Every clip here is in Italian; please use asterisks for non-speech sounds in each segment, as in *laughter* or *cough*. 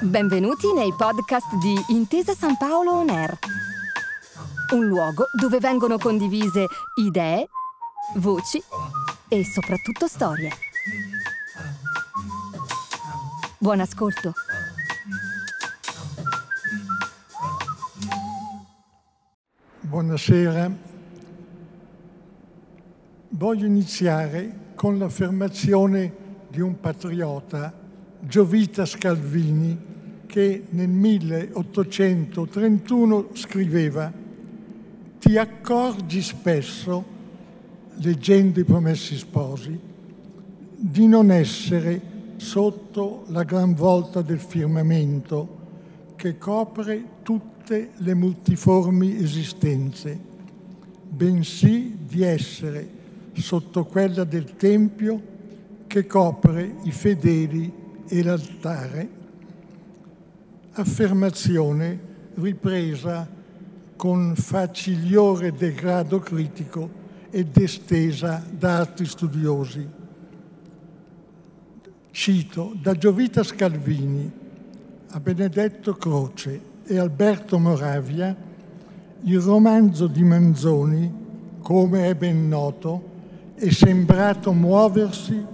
Benvenuti nei podcast di Intesa San Paolo On Air, un luogo dove vengono condivise idee, voci e soprattutto storie. Buon ascolto. Buonasera. Voglio iniziare con l'affermazione di un patriota, Giovita Scalvini, che nel 1831 scriveva Ti accorgi spesso, leggendo i promessi sposi, di non essere sotto la gran volta del firmamento che copre tutte le multiformi esistenze, bensì di essere sotto quella del Tempio che copre i fedeli e l'altare. Affermazione ripresa con facigliore degrado critico ed estesa da altri studiosi. Cito da Giovita Scalvini a Benedetto Croce e Alberto Moravia il romanzo di Manzoni, come è ben noto, è sembrato muoversi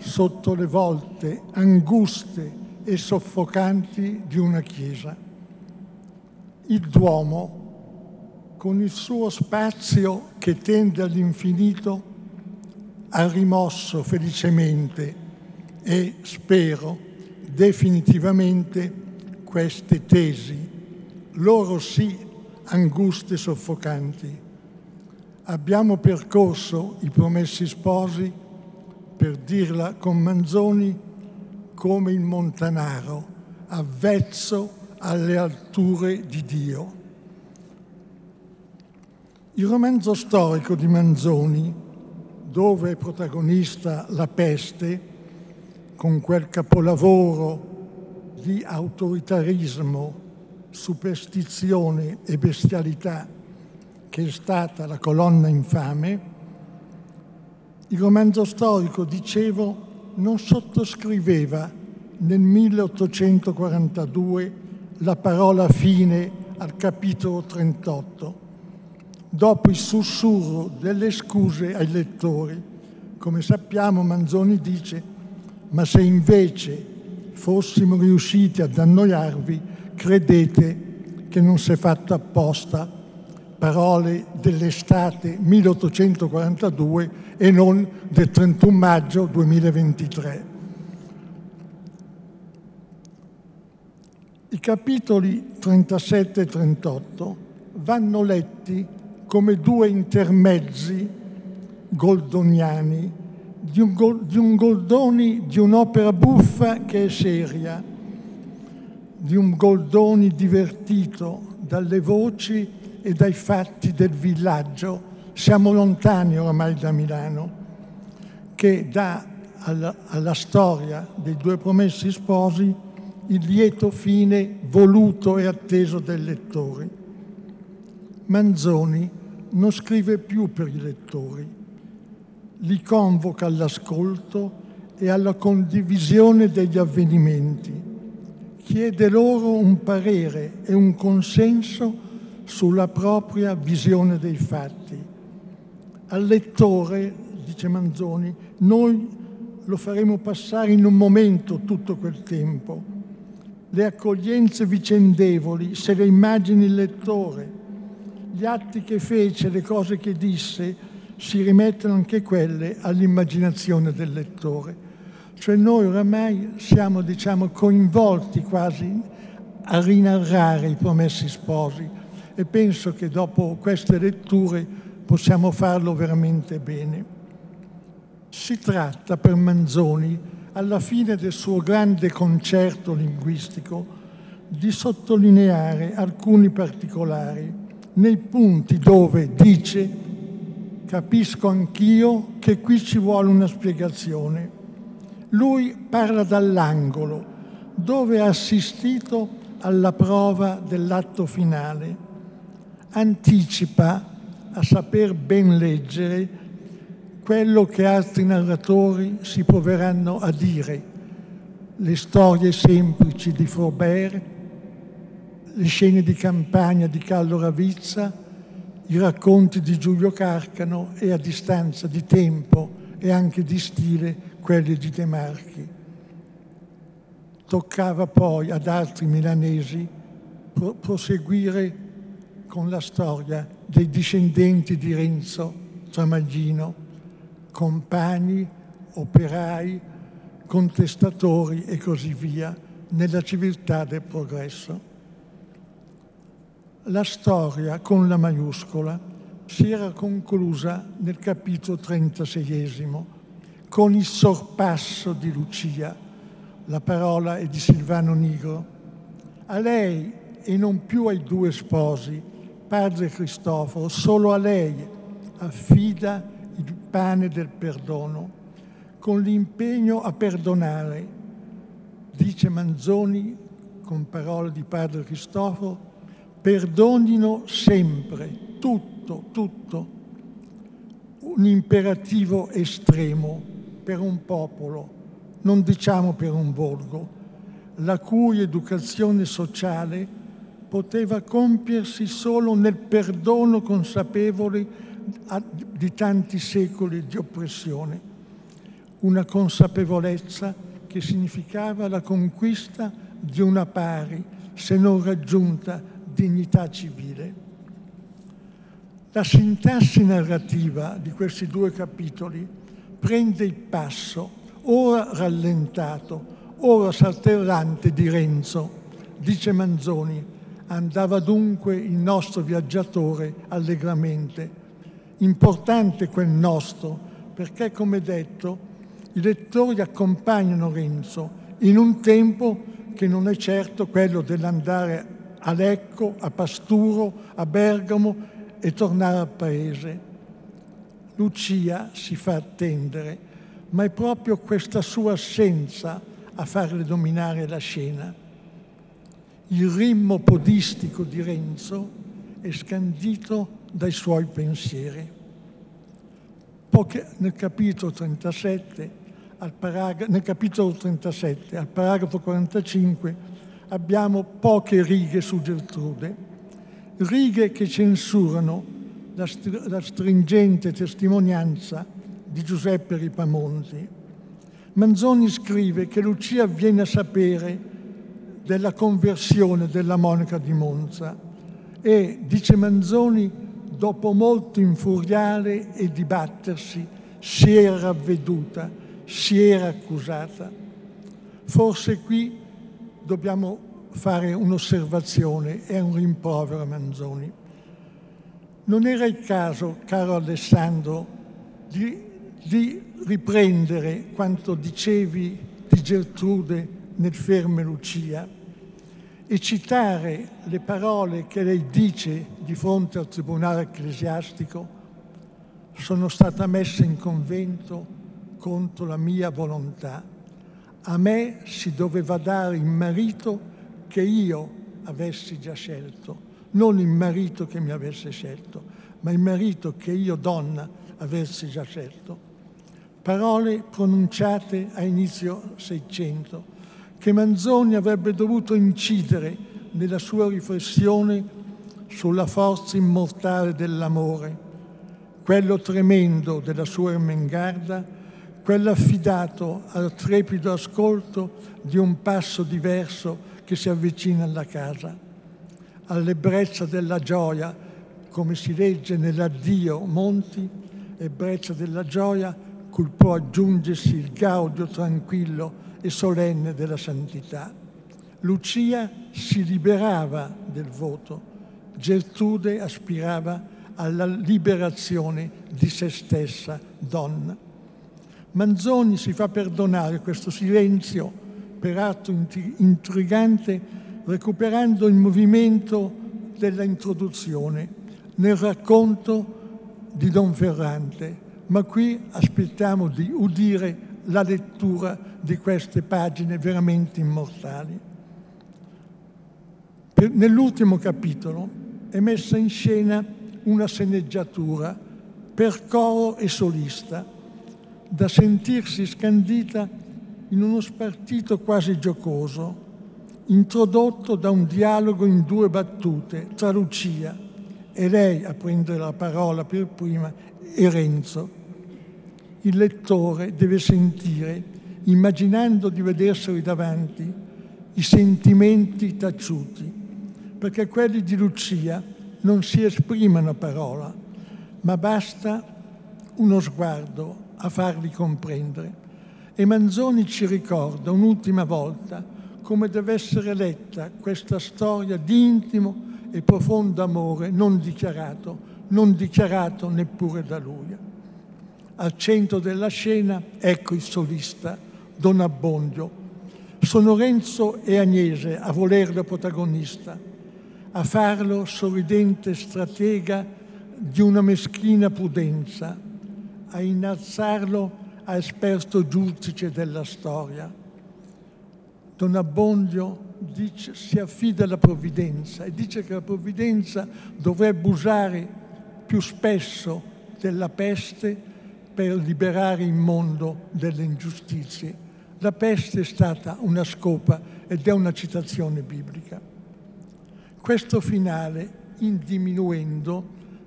sotto le volte anguste e soffocanti di una chiesa. Il Duomo, con il suo spazio che tende all'infinito, ha rimosso felicemente e, spero, definitivamente queste tesi, loro sì anguste e soffocanti. Abbiamo percorso i promessi sposi, per dirla con Manzoni, come il Montanaro, avvezzo alle alture di Dio. Il romanzo storico di Manzoni, dove è protagonista la peste, con quel capolavoro di autoritarismo, superstizione e bestialità che è stata la colonna infame, il romanzo storico, dicevo, non sottoscriveva nel 1842 la parola fine al capitolo 38, dopo il sussurro delle scuse ai lettori. Come sappiamo, Manzoni dice ma se invece fossimo riusciti ad annoiarvi, credete che non si è fatto apposta. Parole dell'estate 1842 e non del 31 maggio 2023. I capitoli 37 e 38 vanno letti come due intermezzi goldoniani di un, Goldoni, di un'opera buffa che è seria, di un Goldoni divertito dalle voci e dai fatti del villaggio. Siamo lontani oramai da Milano, che dà alla, alla storia dei due promessi sposi il lieto fine voluto e atteso dai lettori. Manzoni non scrive più per i lettori, li convoca all'ascolto e alla condivisione degli avvenimenti. Chiede loro un parere e un consenso sulla propria visione dei fatti. Al lettore, dice Manzoni, noi lo faremo passare in un momento tutto quel tempo. Le accoglienze vicendevoli, se le immagini il lettore, gli atti che fece, le cose che disse, si rimettono anche quelle all'immaginazione del lettore. Cioè noi oramai siamo diciamo, coinvolti quasi a rinarrare i promessi sposi e penso che dopo queste letture possiamo farlo veramente bene. Si tratta per Manzoni, alla fine del suo grande concerto linguistico, di sottolineare alcuni particolari nei punti dove dice capisco anch'io che qui ci vuole una spiegazione. Lui parla dall'angolo, dove ha assistito alla prova dell'atto finale. Anticipa, a saper ben leggere, quello che altri narratori si proveranno a dire, le storie semplici di Flaubert, le scene di campagna di Carlo Ravizza, i racconti di Giulio Carcano e a distanza di tempo e anche di stile quelli di De Marchi. Toccava poi ad altri milanesi proseguire con la storia dei discendenti di Renzo Tramaglino, compagni, operai, contestatori e così via, nella civiltà del progresso. La storia con la maiuscola si era conclusa nel capitolo 36 con il sorpasso di Lucia, la parola è di Silvano Nigro. A lei e non più ai due sposi, padre Cristoforo, solo a lei affida il pane del perdono, con l'impegno a perdonare, dice Manzoni con parole di padre Cristoforo, perdonino sempre, tutto, tutto, un imperativo estremo per un popolo, non diciamo per un borgo, la cui educazione sociale poteva compiersi solo nel perdono consapevole di tanti secoli di oppressione, una consapevolezza che significava la conquista di una pari, se non raggiunta, dignità civile. La sintassi narrativa di questi due capitoli prende il passo, ora rallentato, ora saltellante di Renzo, dice Manzoni, Andava dunque il nostro viaggiatore allegramente. Importante quel nostro, perché come detto, i lettori accompagnano Renzo in un tempo che non è certo quello dell'andare a Lecco, a Pasturo, a Bergamo e tornare al paese. Lucia si fa attendere, ma è proprio questa sua assenza a farle dominare la scena. Il ritmo podistico di Renzo è scandito dai suoi pensieri. Poche, nel, capitolo 37, al parag- nel capitolo 37, al paragrafo 45, abbiamo poche righe su Gertrude, righe che censurano la, str- la stringente testimonianza di Giuseppe Ripamonti. Manzoni scrive che Lucia viene a sapere della conversione della monaca di Monza e, dice Manzoni, dopo molto infuriare e dibattersi, si era ravveduta, si era accusata. Forse qui dobbiamo fare un'osservazione e un rimprovero a Manzoni. Non era il caso, caro Alessandro, di, di riprendere quanto dicevi di Gertrude nel Ferme Lucia? e citare le parole che lei dice di fronte al Tribunale ecclesiastico, sono stata messa in convento contro la mia volontà. A me si doveva dare il marito che io avessi già scelto, non il marito che mi avesse scelto, ma il marito che io, donna, avessi già scelto. Parole pronunciate a inizio Seicento che Manzoni avrebbe dovuto incidere nella sua riflessione sulla forza immortale dell'amore, quello tremendo della sua Ermengarda, quello affidato al trepido ascolto di un passo diverso che si avvicina alla casa, all'ebbrezza della gioia, come si legge nell'addio Monti, ebbrezza della gioia, cui può aggiungersi il gaudio tranquillo e solenne della santità. Lucia si liberava del voto, Gertrude aspirava alla liberazione di se stessa donna. Manzoni si fa perdonare questo silenzio, peraltro intrigante, recuperando il movimento della introduzione nel racconto di Don Ferrante, ma qui aspettiamo di udire la lettura di queste pagine veramente immortali. Nell'ultimo capitolo è messa in scena una sceneggiatura per coro e solista da sentirsi scandita in uno spartito quasi giocoso, introdotto da un dialogo in due battute tra Lucia e lei a prendere la parola per prima e Renzo. Il lettore deve sentire, immaginando di vederseli davanti, i sentimenti taciuti, perché quelli di Lucia non si esprimono a parola, ma basta uno sguardo a farli comprendere. E Manzoni ci ricorda un'ultima volta come deve essere letta questa storia di intimo e profondo amore non dichiarato, non dichiarato neppure da lui. Al centro della scena ecco il solista, Don Abbondio. Sono Renzo e Agnese a volerlo protagonista, a farlo sorridente stratega di una meschina prudenza, a innalzarlo a esperto giudice della storia. Don Abbondio dice, si affida alla provvidenza e dice che la provvidenza dovrebbe usare più spesso della peste per liberare il mondo dalle ingiustizie. La peste è stata una scopa ed è una citazione biblica. Questo finale, in diminuendo,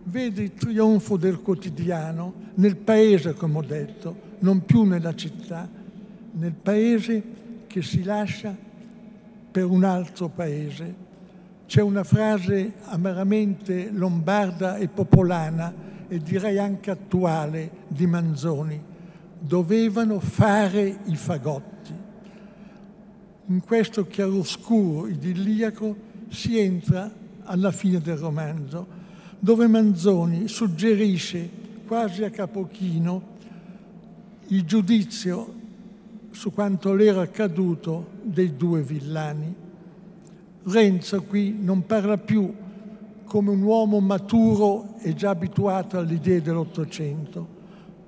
vede il trionfo del quotidiano nel paese, come ho detto, non più nella città, nel paese che si lascia per un altro paese. C'è una frase amaramente lombarda e popolana e direi anche attuale di Manzoni, dovevano fare i fagotti. In questo chiaroscuro idilliaco si entra alla fine del romanzo dove Manzoni suggerisce quasi a capochino il giudizio su quanto le era accaduto dei due villani. Renzo qui non parla più come un uomo maturo e già abituato alle idee dell'Ottocento,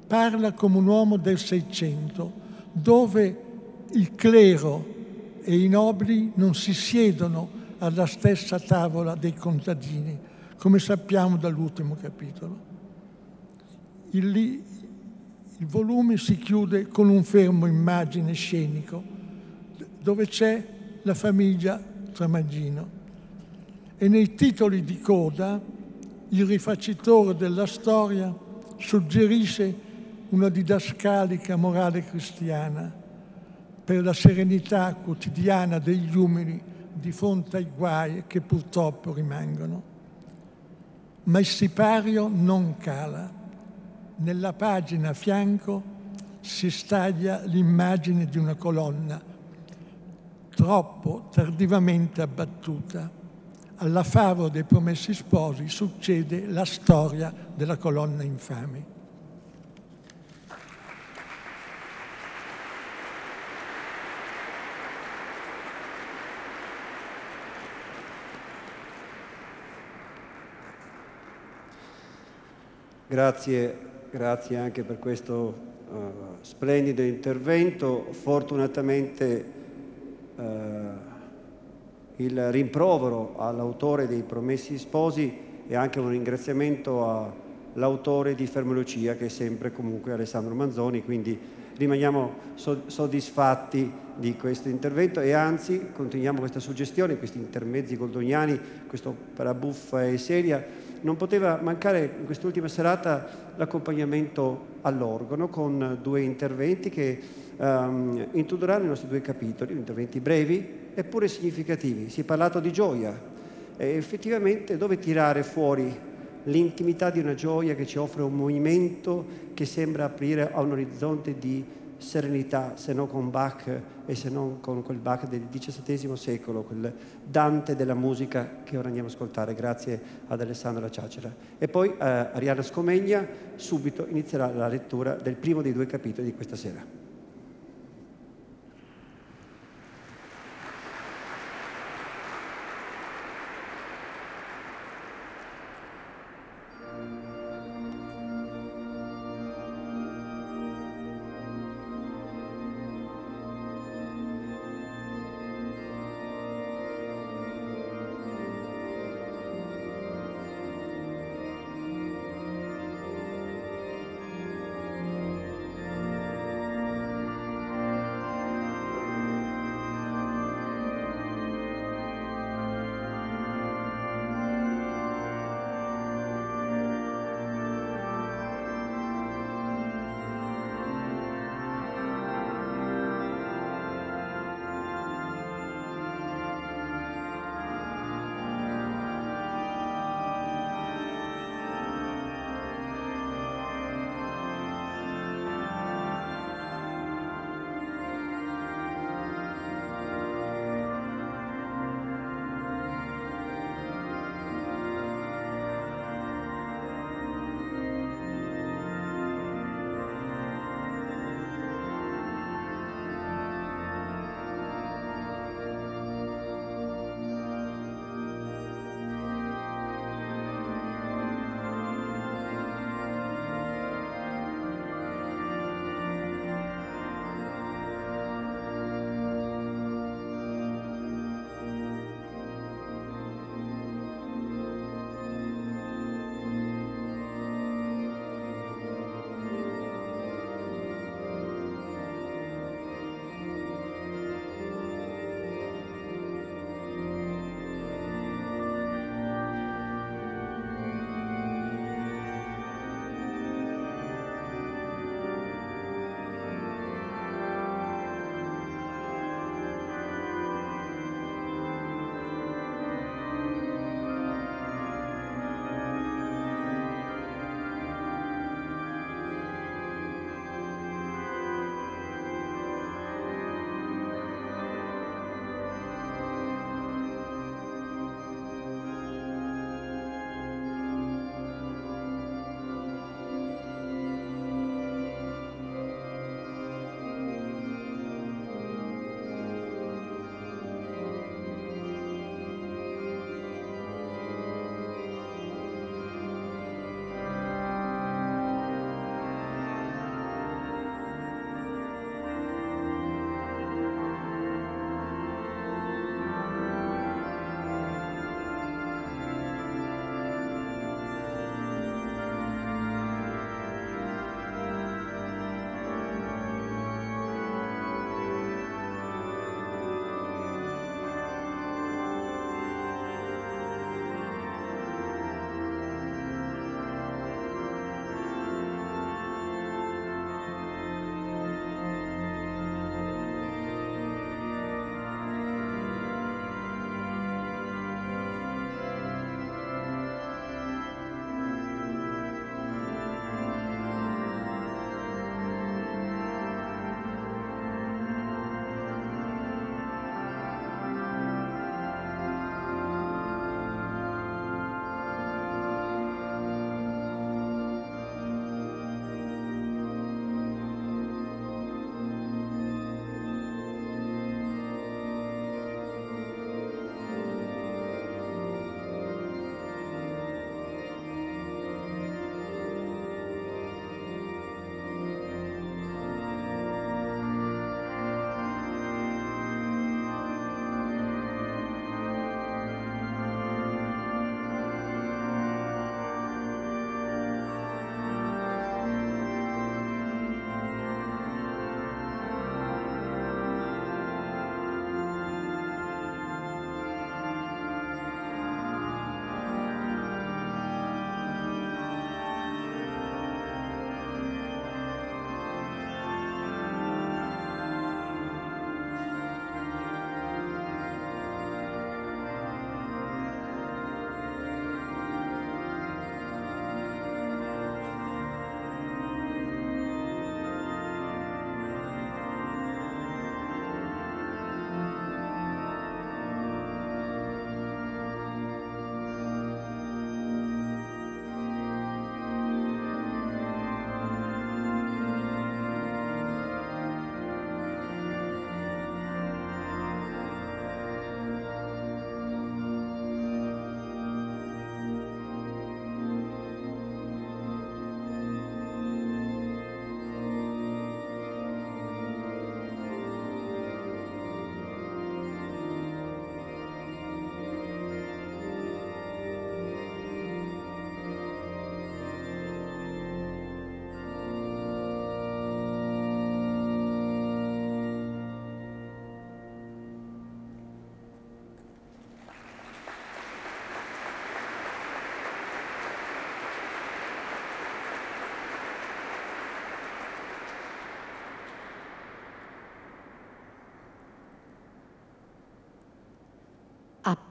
parla come un uomo del Seicento, dove il clero e i nobili non si siedono alla stessa tavola dei contadini, come sappiamo dall'ultimo capitolo. Il, il volume si chiude con un fermo immagine scenico dove c'è la famiglia Tramagino e nei titoli di coda il rifacitore della storia suggerisce una didascalica morale cristiana per la serenità quotidiana degli umili di fronte ai guai che purtroppo rimangono ma il sipario non cala. Nella pagina a fianco si staglia l'immagine di una colonna, troppo tardivamente abbattuta. Alla favola dei promessi sposi succede la storia della colonna infame. Grazie, grazie anche per questo uh, splendido intervento. Fortunatamente uh, il rimprovero all'autore dei Promessi Sposi e anche un ringraziamento all'autore di Fermo Lucia che è sempre comunque Alessandro Manzoni, quindi rimaniamo soddisfatti di questo intervento e anzi continuiamo questa suggestione, questi intermezzi goldoniani, questo opera buffa e seria non poteva mancare in quest'ultima serata l'accompagnamento all'organo con due interventi che um, introdurranno i nostri due capitoli, interventi brevi eppure significativi. Si è parlato di gioia e effettivamente dove tirare fuori l'intimità di una gioia che ci offre un movimento che sembra aprire a un orizzonte di serenità, se non con Bach e se non con quel Bach del XVII secolo, quel Dante della musica che ora andiamo a ascoltare, grazie ad Alessandro Ciacera. E poi eh, Ariana Scomegna subito inizierà la lettura del primo dei due capitoli di questa sera.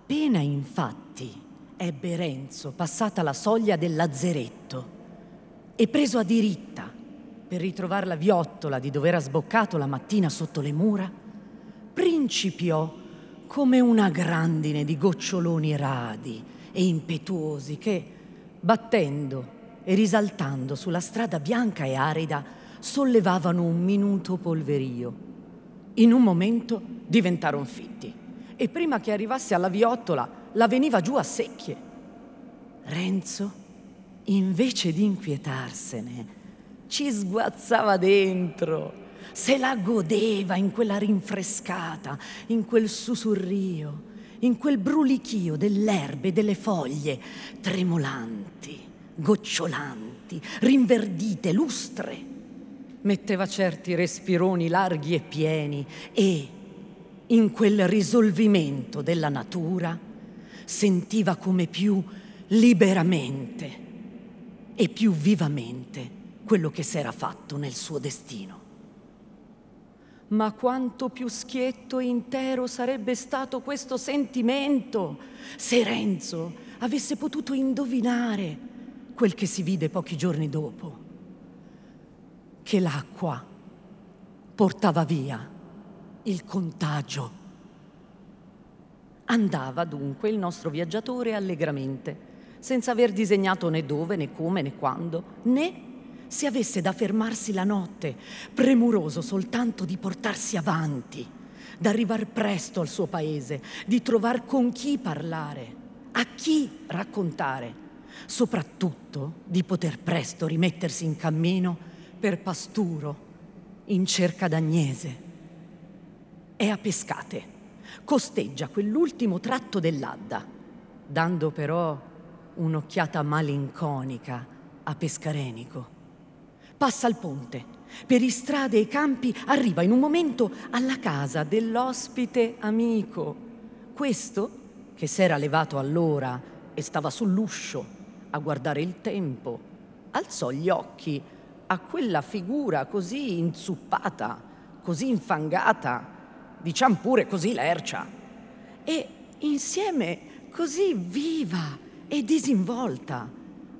Appena infatti ebbe Renzo passata la soglia del lazzeretto e preso a diritta per ritrovare la viottola di dove era sboccato la mattina sotto le mura, principiò come una grandine di goccioloni radi e impetuosi che, battendo e risaltando sulla strada bianca e arida, sollevavano un minuto polverio. In un momento diventarono fitti e prima che arrivasse alla viottola la veniva giù a secchie. Renzo, invece di inquietarsene, ci sguazzava dentro se la godeva in quella rinfrescata, in quel sussurrio, in quel brulichio dell'erbe e delle foglie, tremolanti, gocciolanti, rinverdite, lustre. Metteva certi respironi larghi e pieni e, in quel risolvimento della natura, sentiva come più liberamente e più vivamente quello che s'era fatto nel suo destino. Ma quanto più schietto e intero sarebbe stato questo sentimento se Renzo avesse potuto indovinare quel che si vide pochi giorni dopo, che l'acqua portava via il contagio. Andava dunque il nostro viaggiatore allegramente, senza aver disegnato né dove, né come, né quando, né se avesse da fermarsi la notte, premuroso soltanto di portarsi avanti, d'arrivar presto al suo paese, di trovar con chi parlare, a chi raccontare, soprattutto di poter presto rimettersi in cammino per Pasturo, in cerca d'Agnese. È a Pescate, costeggia quell'ultimo tratto dell'Adda, dando però un'occhiata malinconica a Pescarenico passa il ponte. Per i strade e i campi arriva in un momento alla casa dell'ospite amico. Questo, che s'era levato allora e stava sull'uscio a guardare il tempo, alzò gli occhi a quella figura così inzuppata, così infangata, diciamo pure così lercia, e insieme così viva e disinvolta.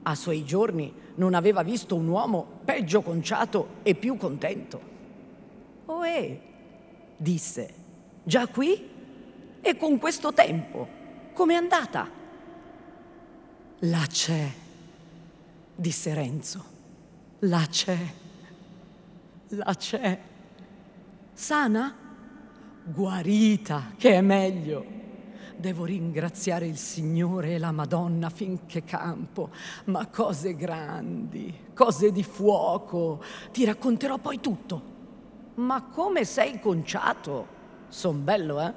A suoi giorni non aveva visto un uomo peggio conciato e più contento. Ohè, disse, già qui? E con questo tempo? Com'è andata? La c'è, disse Renzo. La c'è. La c'è. Sana? Guarita, che è meglio. Devo ringraziare il Signore e la Madonna finché campo, ma cose grandi, cose di fuoco, ti racconterò poi tutto. Ma come sei conciato? Son bello, eh?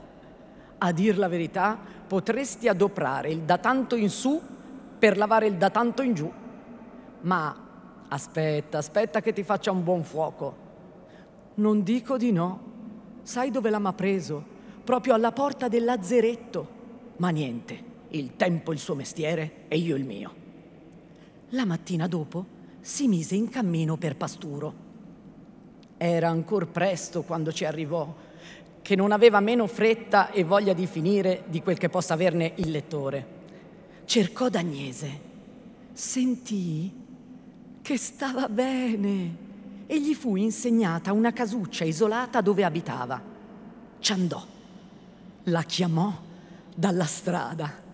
A dir la verità, potresti adoprare il da tanto in su per lavare il da tanto in giù. Ma aspetta, aspetta che ti faccia un buon fuoco. Non dico di no. Sai dove l'ha preso? proprio alla porta del lazzeretto. Ma niente, il tempo il suo mestiere e io il mio. La mattina dopo si mise in cammino per Pasturo. Era ancor presto quando ci arrivò, che non aveva meno fretta e voglia di finire di quel che possa averne il lettore. Cercò Dagnese, sentì che stava bene e gli fu insegnata una casuccia isolata dove abitava. Ci andò la chiamò dalla strada.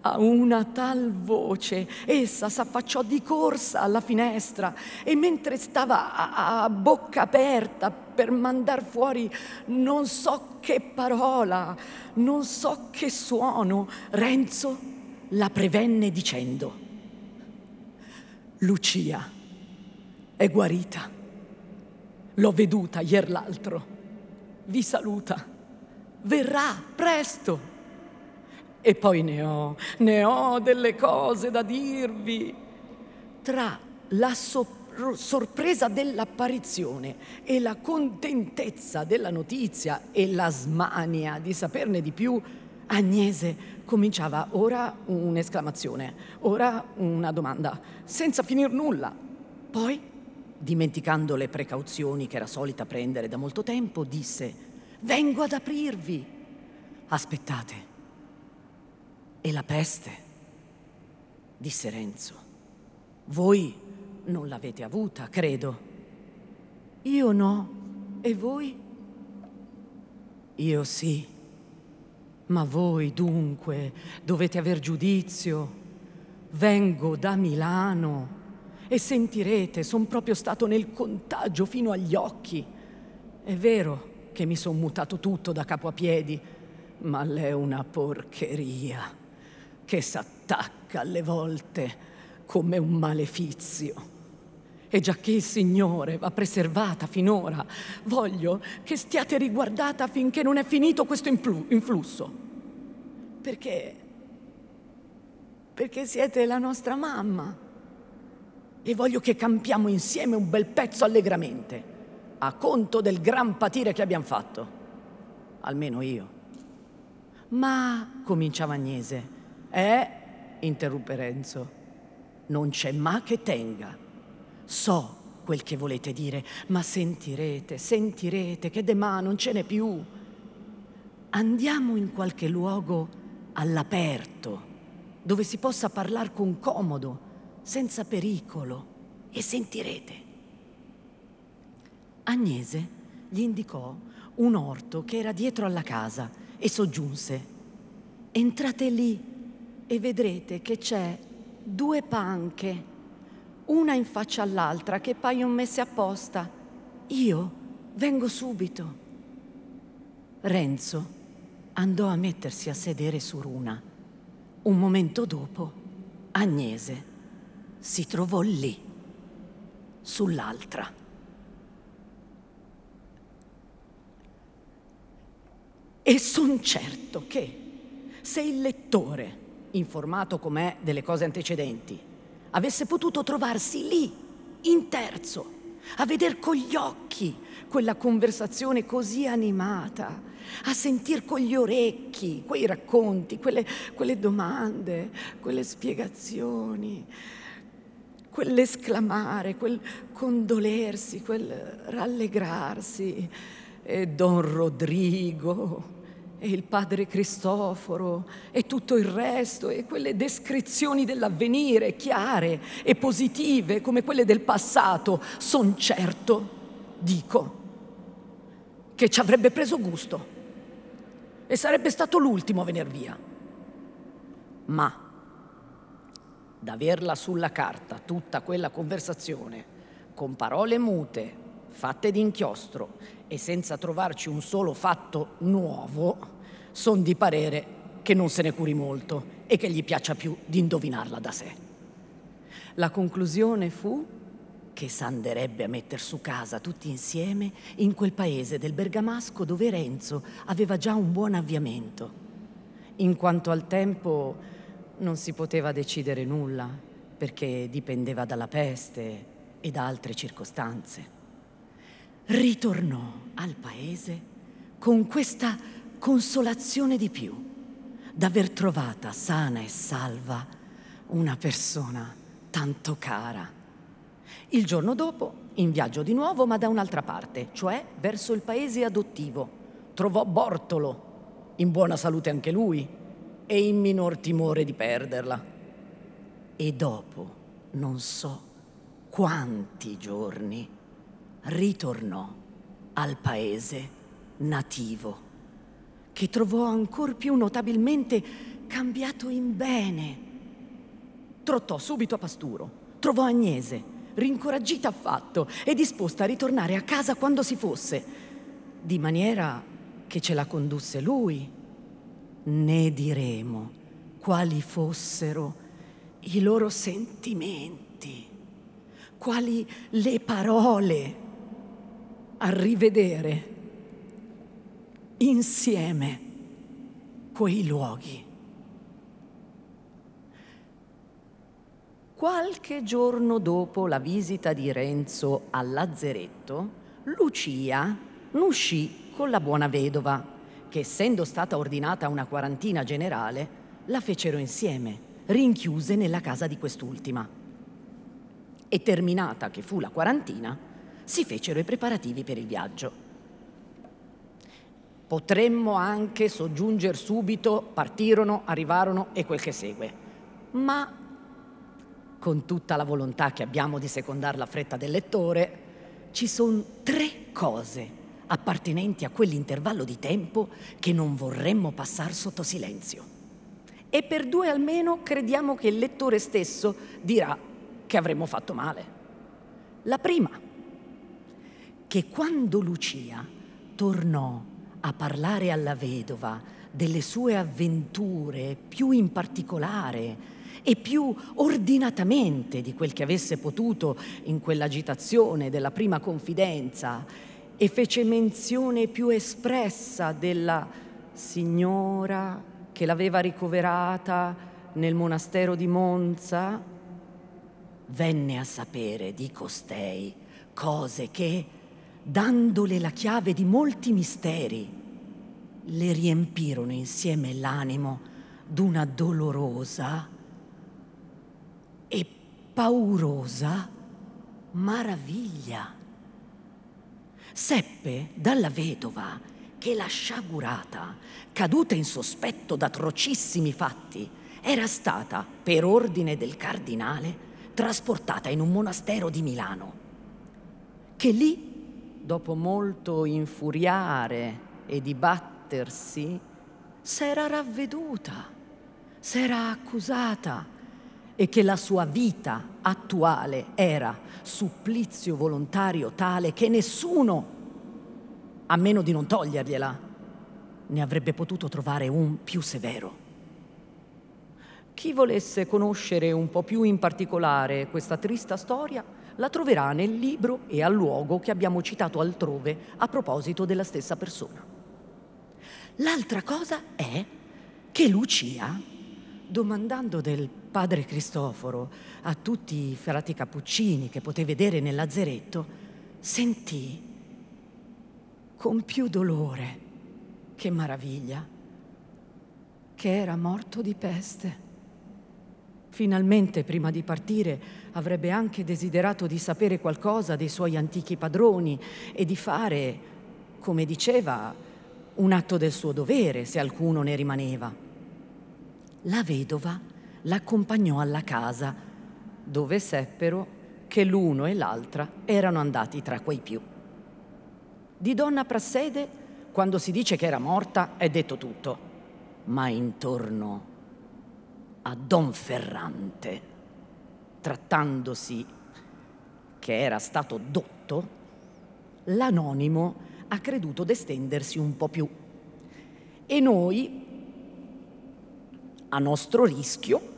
A una tal voce essa s'affacciò di corsa alla finestra e mentre stava a, a, bocca aperta per mandar fuori non so che parola, non so che suono, Renzo la prevenne dicendo Lucia è guarita. L'ho veduta ier l'altro. Vi saluta verrà presto. E poi ne ho, ne ho delle cose da dirvi. Tra la so- sorpresa dell'apparizione e la contentezza della notizia e la smania di saperne di più, Agnese cominciava ora un'esclamazione, ora una domanda, senza finir nulla. Poi, dimenticando le precauzioni che era solita prendere da molto tempo, disse Vengo ad aprirvi. Aspettate. E la peste, disse Renzo. Voi non l'avete avuta, credo. Io no. E voi? Io sì. Ma voi dunque dovete aver giudizio. Vengo da Milano e sentirete, son proprio stato nel contagio fino agli occhi. È vero che mi son mutato tutto da capo a piedi, ma l'è una porcheria che s'attacca alle volte come un malefizio. E già che il Signore va preservata finora, voglio che stiate riguardata finché non è finito questo influsso. Perché? Perché siete la nostra mamma e voglio che campiamo insieme un bel pezzo allegramente, a conto del gran patire che abbiamo fatto. Almeno io. Ma, cominciava Agnese, eh, interruppe Renzo, non c'è ma che tenga. So quel che volete dire, ma sentirete, sentirete che de ma non ce n'è più. Andiamo in qualche luogo all'aperto, dove si possa parlare con comodo senza pericolo, e sentirete. Agnese gli indicò un orto che era dietro alla casa e soggiunse, entrate lì e vedrete che c'è due panche, una in faccia all'altra, che paiono messe apposta. Io vengo subito. Renzo andò a mettersi a sedere su una. Un momento dopo, Agnese si trovò lì, sull'altra. E son certo che se il lettore, informato com'è delle cose antecedenti, avesse potuto trovarsi lì, in terzo, a veder con gli occhi quella conversazione così animata, a sentir con gli orecchi quei racconti, quelle, quelle domande, quelle spiegazioni, quell'esclamare, quel condolersi, quel rallegrarsi. E Don Rodrigo e il padre Cristoforo e tutto il resto e quelle descrizioni dell'avvenire chiare e positive come quelle del passato, son certo, dico, che ci avrebbe preso gusto e sarebbe stato l'ultimo a venir via. Ma d'averla sulla carta tutta quella conversazione, con parole mute, fatte d'inchiostro e senza trovarci un solo fatto nuovo, son di parere che non se ne curi molto e che gli piaccia più di indovinarla da sé. La conclusione fu che s'anderebbe a metter su casa tutti insieme in quel paese del Bergamasco dove Renzo aveva già un buon avviamento. In quanto al tempo, non si poteva decidere nulla perché dipendeva dalla peste e da altre circostanze. Ritornò al paese con questa consolazione di più, d'aver trovata sana e salva una persona tanto cara. Il giorno dopo, in viaggio di nuovo, ma da un'altra parte, cioè verso il paese adottivo, trovò Bortolo, in buona salute anche lui, e in minor timore di perderla. E dopo, non so quanti giorni, ritornò al paese nativo, che trovò ancor più notabilmente cambiato in bene. Trottò subito a Pasturo, trovò Agnese, rincoraggita affatto e disposta a ritornare a casa quando si fosse, di maniera che ce la condusse lui né diremo quali fossero i loro sentimenti, quali le parole a rivedere insieme quei luoghi. Qualche giorno dopo la visita di Renzo al lazzeretto, Lucia uscì con la buona vedova che essendo stata ordinata una quarantina generale, la fecero insieme, rinchiuse nella casa di quest'ultima. E terminata che fu la quarantina, si fecero i preparativi per il viaggio. Potremmo anche soggiungere subito, partirono, arrivarono e quel che segue. Ma con tutta la volontà che abbiamo di secondare la fretta del lettore, ci sono tre cose appartenenti a quell'intervallo di tempo che non vorremmo passare sotto silenzio. E per due almeno crediamo che il lettore stesso dirà che avremmo fatto male. La prima, che quando Lucia tornò a parlare alla vedova delle sue avventure più in particolare e più ordinatamente di quel che avesse potuto in quell'agitazione della prima confidenza e fece menzione più espressa della signora che l'aveva ricoverata nel monastero di Monza, venne a sapere di costei cose che, dandole la chiave di molti misteri, le riempirono insieme l'animo d'una dolorosa e paurosa maraviglia. Seppe dalla vedova che la sciagurata, caduta in sospetto d'atrocissimi fatti, era stata, per ordine del cardinale, trasportata in un monastero di Milano, che lì, dopo molto infuriare e dibattersi, s'era ravveduta, s'era accusata e che la sua vita attuale era supplizio volontario tale che nessuno, a meno di non togliergliela, ne avrebbe potuto trovare un più severo. Chi volesse conoscere un po' più in particolare questa trista storia, la troverà nel libro e al luogo che abbiamo citato altrove a proposito della stessa persona. L'altra cosa è che Lucia, domandando del padre Cristoforo a tutti i frati cappuccini che poté vedere nel lazzeretto, sentì con più dolore che meraviglia che era morto di peste. Finalmente, prima di partire, avrebbe anche desiderato di sapere qualcosa dei suoi antichi padroni e di fare, come diceva, un atto del suo dovere se alcuno ne rimaneva. La vedova l'accompagnò alla casa, dove seppero che l'uno e l'altra erano andati tra quei più. Di donna Prassede, quando si dice che era morta, è detto tutto, ma intorno a Don Ferrante, trattandosi che era stato dotto, l'anonimo ha creduto d'estendersi un po' più. E noi, a nostro rischio,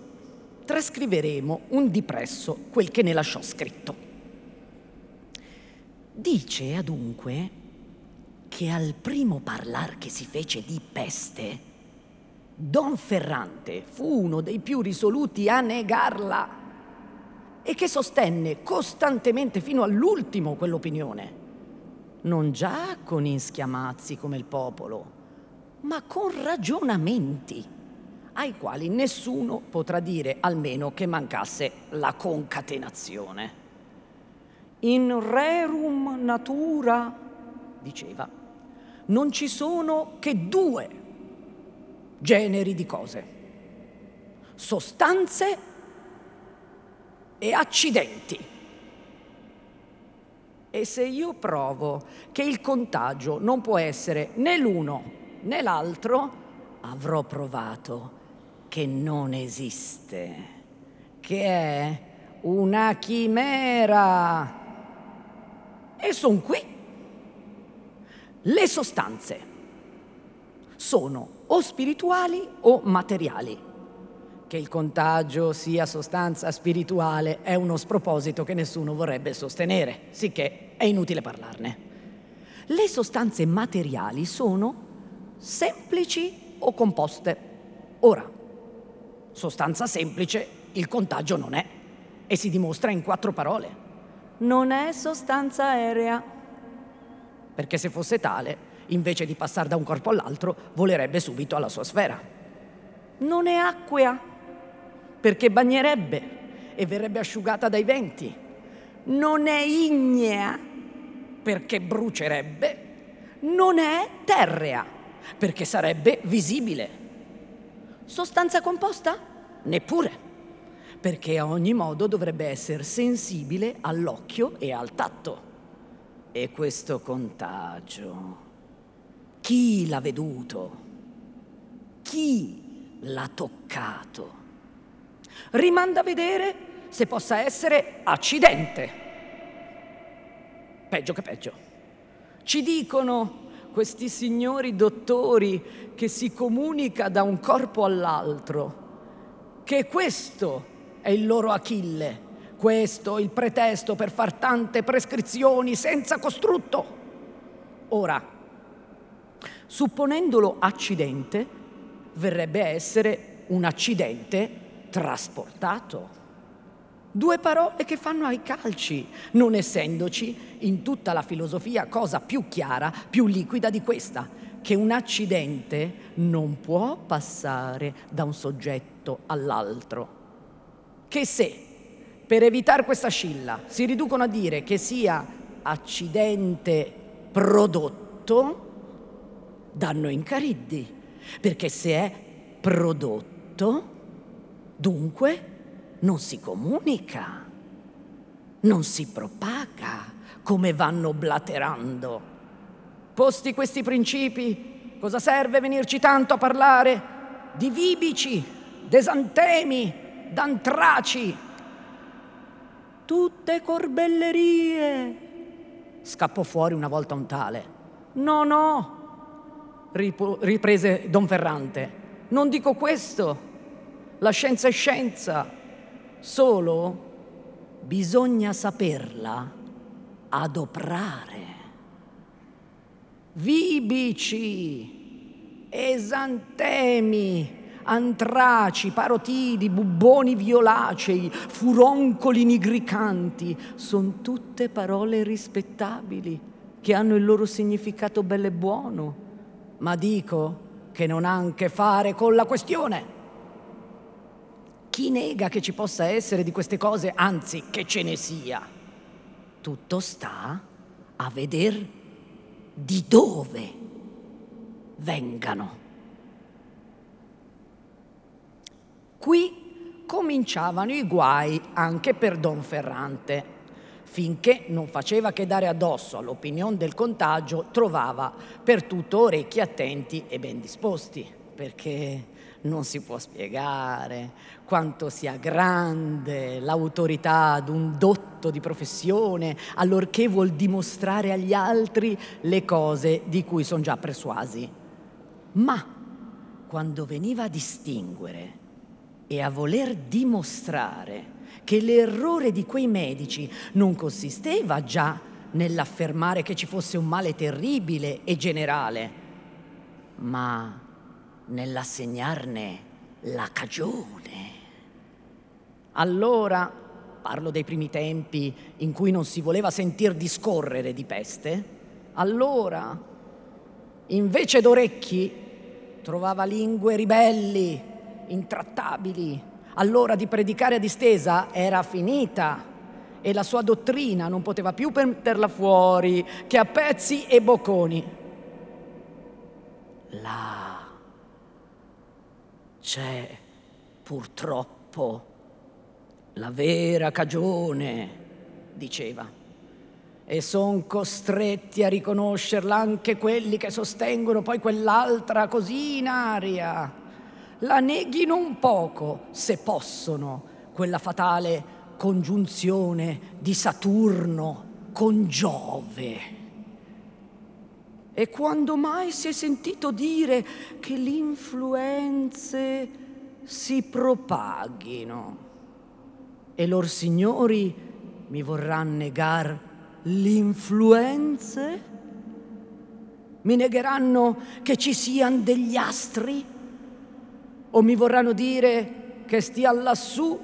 trascriveremo un dipresso quel che ne lasciò scritto. Dice adunque che al primo parlar che si fece di peste, Don Ferrante fu uno dei più risoluti a negarla e che sostenne costantemente fino all'ultimo quell'opinione. Non già con inschiamazzi come il popolo, ma con ragionamenti ai quali nessuno potrà dire almeno che mancasse la concatenazione. In rerum natura, diceva, non ci sono che due generi di cose, sostanze e accidenti. E se io provo che il contagio non può essere né l'uno né l'altro, avrò provato che non esiste, che è una chimera. E sono qui. Le sostanze sono o spirituali o materiali. Che il contagio sia sostanza spirituale è uno sproposito che nessuno vorrebbe sostenere, sicché è inutile parlarne. Le sostanze materiali sono semplici o composte. Ora, sostanza semplice il contagio non è e si dimostra in quattro parole. Non è sostanza aerea, perché se fosse tale invece di passare da un corpo all'altro, volerebbe subito alla sua sfera. Non è acquea, perché bagnerebbe e verrebbe asciugata dai venti. Non è ignea, perché brucerebbe. Non è terrea, perché sarebbe visibile. Sostanza composta? Neppure, perché a ogni modo dovrebbe essere sensibile all'occhio e al tatto. E questo contagio, chi l'ha veduto? Chi l'ha toccato? Rimanda a vedere se possa essere accidente. Peggio che peggio. Ci dicono questi signori dottori che si comunica da un corpo all'altro, che questo è il loro Achille, questo il pretesto per far tante prescrizioni senza costrutto. Ora, supponendolo accidente, verrebbe essere un accidente trasportato. Due parole che fanno ai calci, non essendoci in tutta la filosofia cosa più chiara, più liquida di questa, che un accidente non può passare da un soggetto all'altro. Che se per evitare questa scilla si riducono a dire che sia accidente prodotto, danno incariddi, perché se è prodotto, dunque non si comunica, non si propaga come vanno blaterando. Posti questi principi, cosa serve venirci tanto a parlare di vibici, d'esantemi, d'antraci? Tutte corbellerie. Scappò fuori una volta un tale. No, no, riprese Don Ferrante. Non dico questo. La scienza è scienza solo bisogna saperla adoprare. Vibici, esantemi, antraci, parotidi, bubboni violacei, furoncoli nigricanti, sono tutte parole rispettabili che hanno il loro significato bello e buono, ma dico che non ha a che fare con la questione. Chi nega che ci possa essere di queste cose, anzi che ce ne sia? Tutto sta a veder di dove vengano. Qui cominciavano i guai anche per Don Ferrante. Finché non faceva che dare addosso all'opinione del contagio, trovava per tutto orecchi attenti e ben disposti, perché non si può spiegare quanto sia grande l'autorità d'un dotto di professione, allorché vuol dimostrare agli altri le cose di cui sono già persuasi. Ma quando veniva a distinguere e a voler dimostrare che l'errore di quei medici non consisteva già nell'affermare che ci fosse un male terribile e generale, ma nell'assegnarne la cagione. Allora, parlo dei primi tempi in cui non si voleva sentir discorrere di peste, allora, invece d'orecchi, trovava lingue ribelli, intrattabili. Allora di predicare a distesa era finita e la sua dottrina non poteva più metterla fuori che a pezzi e bocconi. La c'è purtroppo la vera cagione, diceva. E sono costretti a riconoscerla anche quelli che sostengono poi quell'altra così in aria. La neghino un poco, se possono, quella fatale congiunzione di Saturno con Giove. E quando mai si è sentito dire che le influenze si propaghino? E lor signori mi vorranno negar l'influenze? Mi negheranno che ci siano degli astri? O mi vorranno dire che stia lassù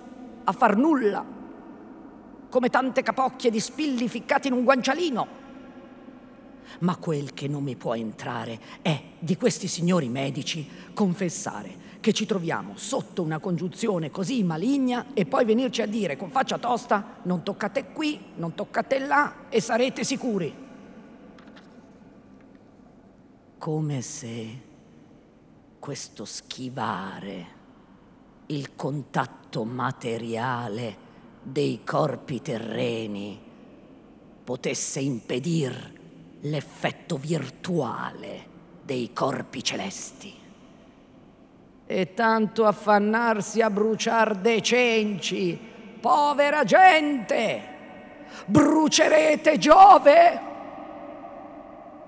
a far nulla, come tante capocchie di spilli ficcati in un guancialino? Ma quel che non mi può entrare è di questi signori medici confessare che ci troviamo sotto una congiunzione così maligna e poi venirci a dire con faccia tosta non toccate qui, non toccate là e sarete sicuri. come se questo schivare il contatto materiale dei corpi terreni potesse impedir l'effetto virtuale dei corpi celesti. E tanto affannarsi a bruciar dei cenci, povera gente! Brucerete Giove?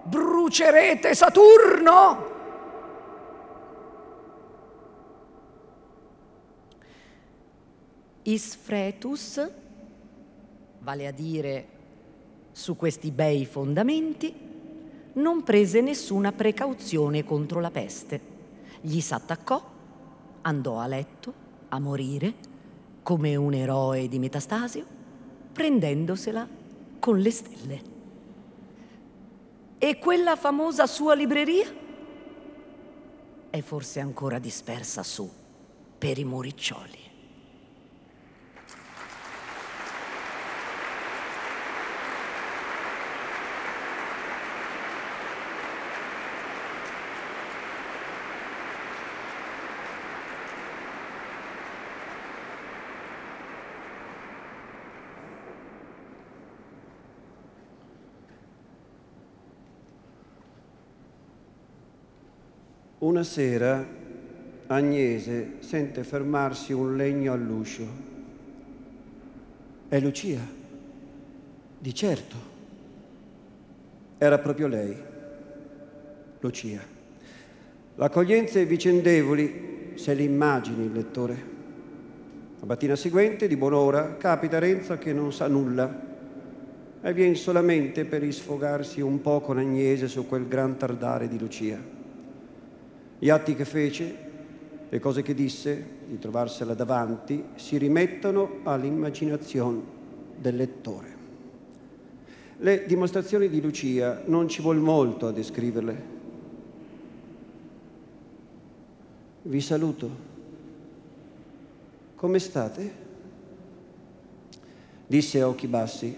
Brucerete Saturno? Isfretus, vale a dire su questi bei fondamenti, non prese nessuna precauzione contro la peste. Gli s'attaccò, andò a letto, a morire, come un eroe di Metastasio, prendendosela con le stelle. E quella famosa sua libreria è forse ancora dispersa su per i muriccioli. Una sera Agnese sente fermarsi un legno all'uscio. È Lucia. Di certo. Era proprio lei, Lucia. L'accoglienza e vicendevoli, se li immagini il lettore. La mattina seguente, di buon'ora, capita Renzo che non sa nulla e viene solamente per isfogarsi un po' con Agnese su quel gran tardare di Lucia. Gli atti che fece, le cose che disse, di trovarsela davanti, si rimettono all'immaginazione del lettore. Le dimostrazioni di Lucia non ci vuol molto a descriverle. Vi saluto. Come state? Disse a occhi bassi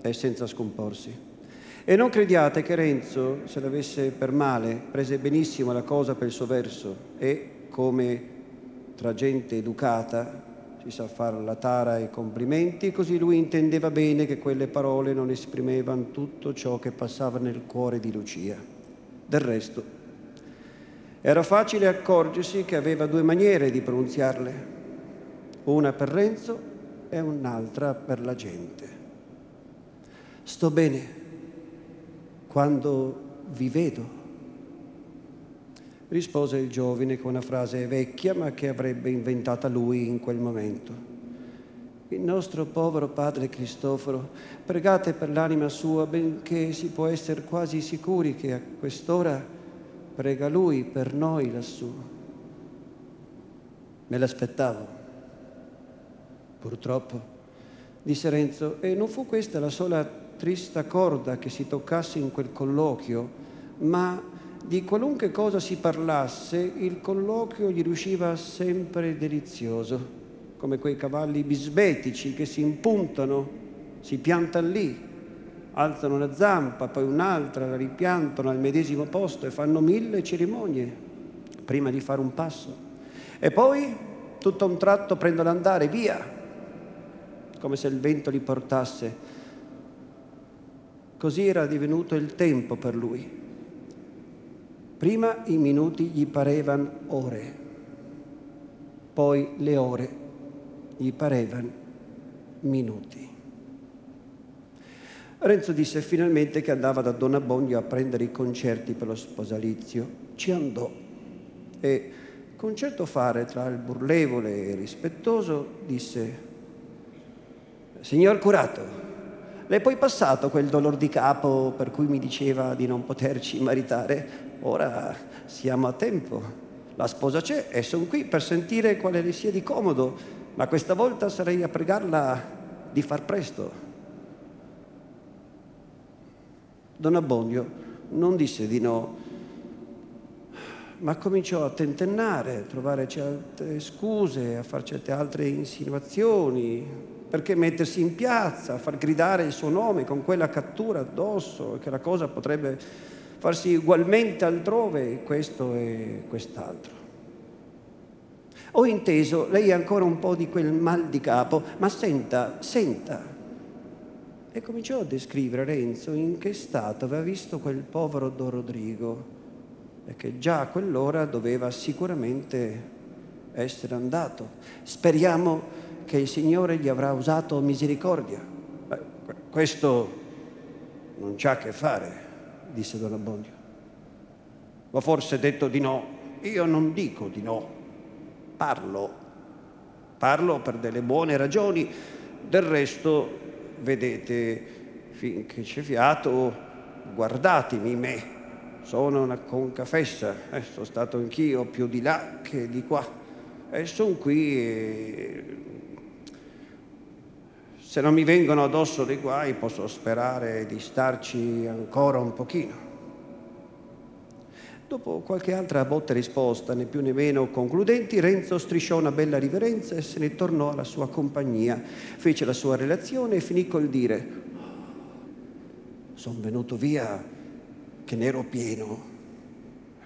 e senza scomporsi. E non crediate che Renzo, se l'avesse per male, prese benissimo la cosa per il suo verso e, come tra gente educata, si sa fare la tara e i complimenti, così lui intendeva bene che quelle parole non esprimevano tutto ciò che passava nel cuore di Lucia. Del resto, era facile accorgersi che aveva due maniere di pronunziarle, una per Renzo e un'altra per la gente. Sto bene quando vi vedo? Rispose il giovine con una frase vecchia ma che avrebbe inventata lui in quel momento. Il nostro povero padre Cristoforo, pregate per l'anima sua, benché si può essere quasi sicuri che a quest'ora prega lui per noi lassù. Me l'aspettavo, purtroppo, disse Renzo, e non fu questa la sola trista corda che si toccasse in quel colloquio, ma di qualunque cosa si parlasse, il colloquio gli riusciva sempre delizioso, come quei cavalli bisbetici che si impuntano, si piantano lì, alzano una zampa, poi un'altra, la ripiantano al medesimo posto e fanno mille cerimonie prima di fare un passo. E poi tutto a un tratto prendono andare, via, come se il vento li portasse Così era divenuto il tempo per lui. Prima i minuti gli parevano ore, poi le ore gli parevano minuti. Renzo disse finalmente che andava da Don Abbondio a prendere i concerti per lo sposalizio. Ci andò e, con certo fare tra il burlevole e il rispettoso, disse, Signor curato, le è poi passato quel dolor di capo per cui mi diceva di non poterci maritare? Ora siamo a tempo. La sposa c'è e sono qui per sentire quale le sia di comodo, ma questa volta sarei a pregarla di far presto. Don Abbondio non disse di no, ma cominciò a tentennare, a trovare certe scuse, a fare certe altre insinuazioni, perché mettersi in piazza, far gridare il suo nome con quella cattura addosso, che la cosa potrebbe farsi ugualmente altrove questo e quest'altro. Ho inteso, lei ha ancora un po' di quel mal di capo, ma senta, senta. E cominciò a descrivere Renzo in che stato aveva visto quel povero Don Rodrigo e che già a quell'ora doveva sicuramente essere andato. Speriamo che il Signore gli avrà usato misericordia. Beh, questo non c'ha a che fare, disse Don Abbondio. Ma forse detto di no. Io non dico di no, parlo. Parlo per delle buone ragioni. Del resto, vedete, finché c'è fiato, guardatemi me. Sono una concafessa, eh, sono stato anch'io più di là che di qua. E sono qui e se non mi vengono addosso dei guai posso sperare di starci ancora un pochino. Dopo qualche altra botta risposta, né più né meno concludenti, Renzo strisciò una bella riverenza e se ne tornò alla sua compagnia. Fece la sua relazione e finì col dire sono venuto via che ne ero pieno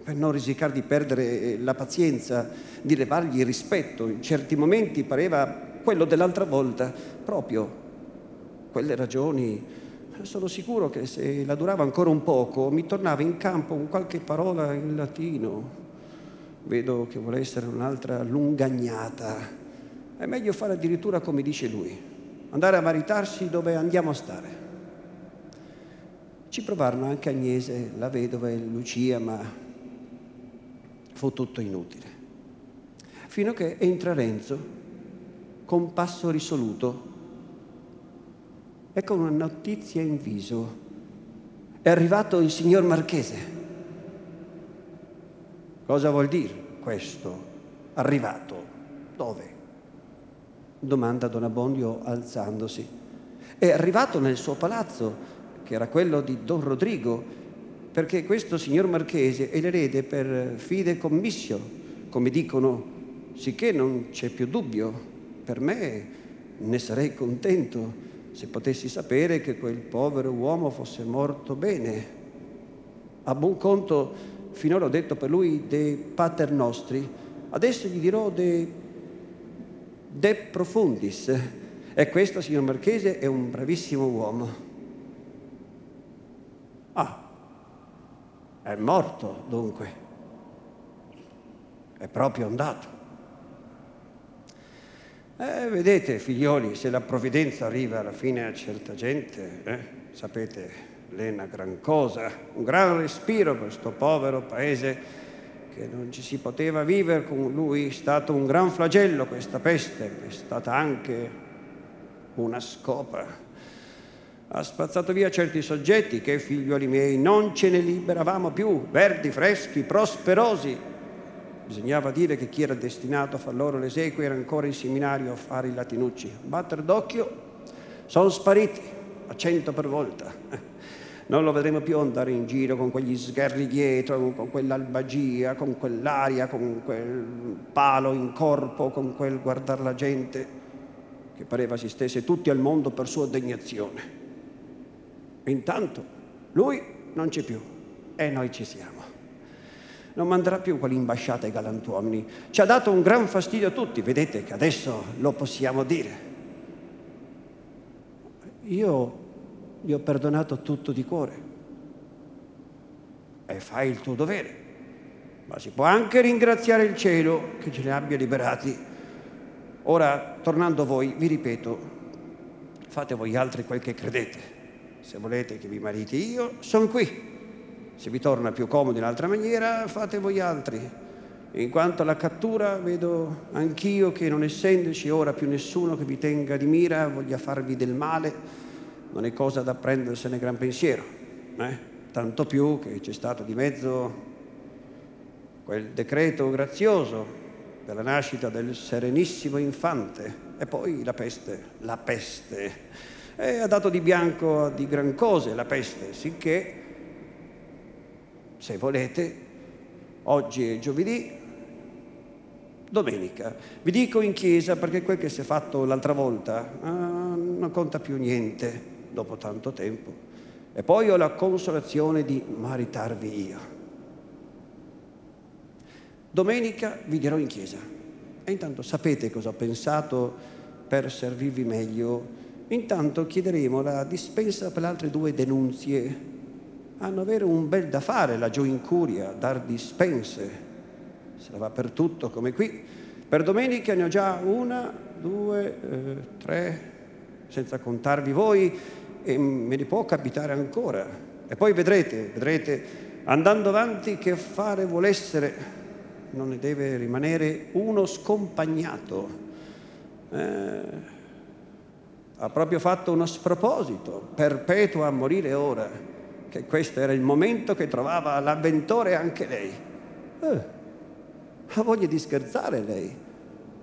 per non risicare di perdere la pazienza, di levargli il rispetto. In certi momenti pareva quello dell'altra volta, proprio quelle ragioni. Sono sicuro che se la durava ancora un poco mi tornava in campo con qualche parola in latino. Vedo che vuole essere un'altra lungagnata. È meglio fare addirittura come dice lui, andare a maritarsi dove andiamo a stare. Ci provarono anche Agnese, la vedova e Lucia, ma fu tutto inutile. Fino a che entra Renzo con passo risoluto e con una notizia in viso. È arrivato il signor Marchese. Cosa vuol dire questo? Arrivato. Dove? Domanda Don Abbondio alzandosi. È arrivato nel suo palazzo, che era quello di Don Rodrigo, perché questo signor Marchese è l'erede per fide commissio, come dicono, sicché non c'è più dubbio per me ne sarei contento se potessi sapere che quel povero uomo fosse morto bene. A buon conto, finora ho detto per lui de pater nostri, adesso gli dirò de, de profundis. E questo, signor Marchese, è un bravissimo uomo. Ah, è morto dunque. È proprio andato. Eh, vedete, figlioli, se la provvidenza arriva alla fine a certa gente, eh, sapete, l'è una gran cosa, un gran respiro per questo povero paese che non ci si poteva vivere con lui, è stato un gran flagello questa peste, è stata anche una scopa. Ha spazzato via certi soggetti che, figlioli miei, non ce ne liberavamo più, verdi, freschi, prosperosi, Bisognava dire che chi era destinato a far loro le esequie era ancora in seminario a fare i latinucci. Battere d'occhio, sono spariti a cento per volta. *laughs* Non lo vedremo più andare in giro con quegli sgherri dietro, con quell'albagia, con quell'aria, con quel palo in corpo, con quel guardare la gente che pareva si stesse tutti al mondo per sua degnazione. Intanto lui non c'è più e noi ci siamo non manderà più quell'imbasciata ai galantuomini. Ci ha dato un gran fastidio a tutti, vedete che adesso lo possiamo dire. Io gli ho perdonato tutto di cuore e fai il tuo dovere, ma si può anche ringraziare il cielo che ce ne abbia liberati. Ora, tornando a voi, vi ripeto, fate voi altri quel che credete. Se volete che vi mariti io, sono qui se vi torna più comodo in altra maniera, fate voi altri. In quanto alla cattura, vedo anch'io che non essendoci ora più nessuno che vi tenga di mira, voglia farvi del male, non è cosa da prendersene gran pensiero. Eh? Tanto più che c'è stato di mezzo quel decreto grazioso della nascita del serenissimo infante e poi la peste, la peste. E ha dato di bianco di gran cose la peste, sicché se volete, oggi è giovedì, domenica. Vi dico in chiesa perché quel che si è fatto l'altra volta ah, non conta più niente dopo tanto tempo. e poi ho la consolazione di maritarvi io. Domenica vi dirò in chiesa. E intanto sapete cosa ho pensato per servirvi meglio? Intanto chiederemo la dispensa per le altre due denunzie. Hanno avere un bel da fare laggiù in curia, dar dispense. Se la va per tutto come qui. Per domenica ne ho già una, due, eh, tre, senza contarvi voi, e me ne può capitare ancora. E poi vedrete, vedrete, andando avanti, che fare vuole essere non ne deve rimanere uno scompagnato. Eh, ha proprio fatto uno sproposito, perpetuo a morire ora, che questo era il momento che trovava l'avventore anche lei. Eh, ha voglia di scherzare lei,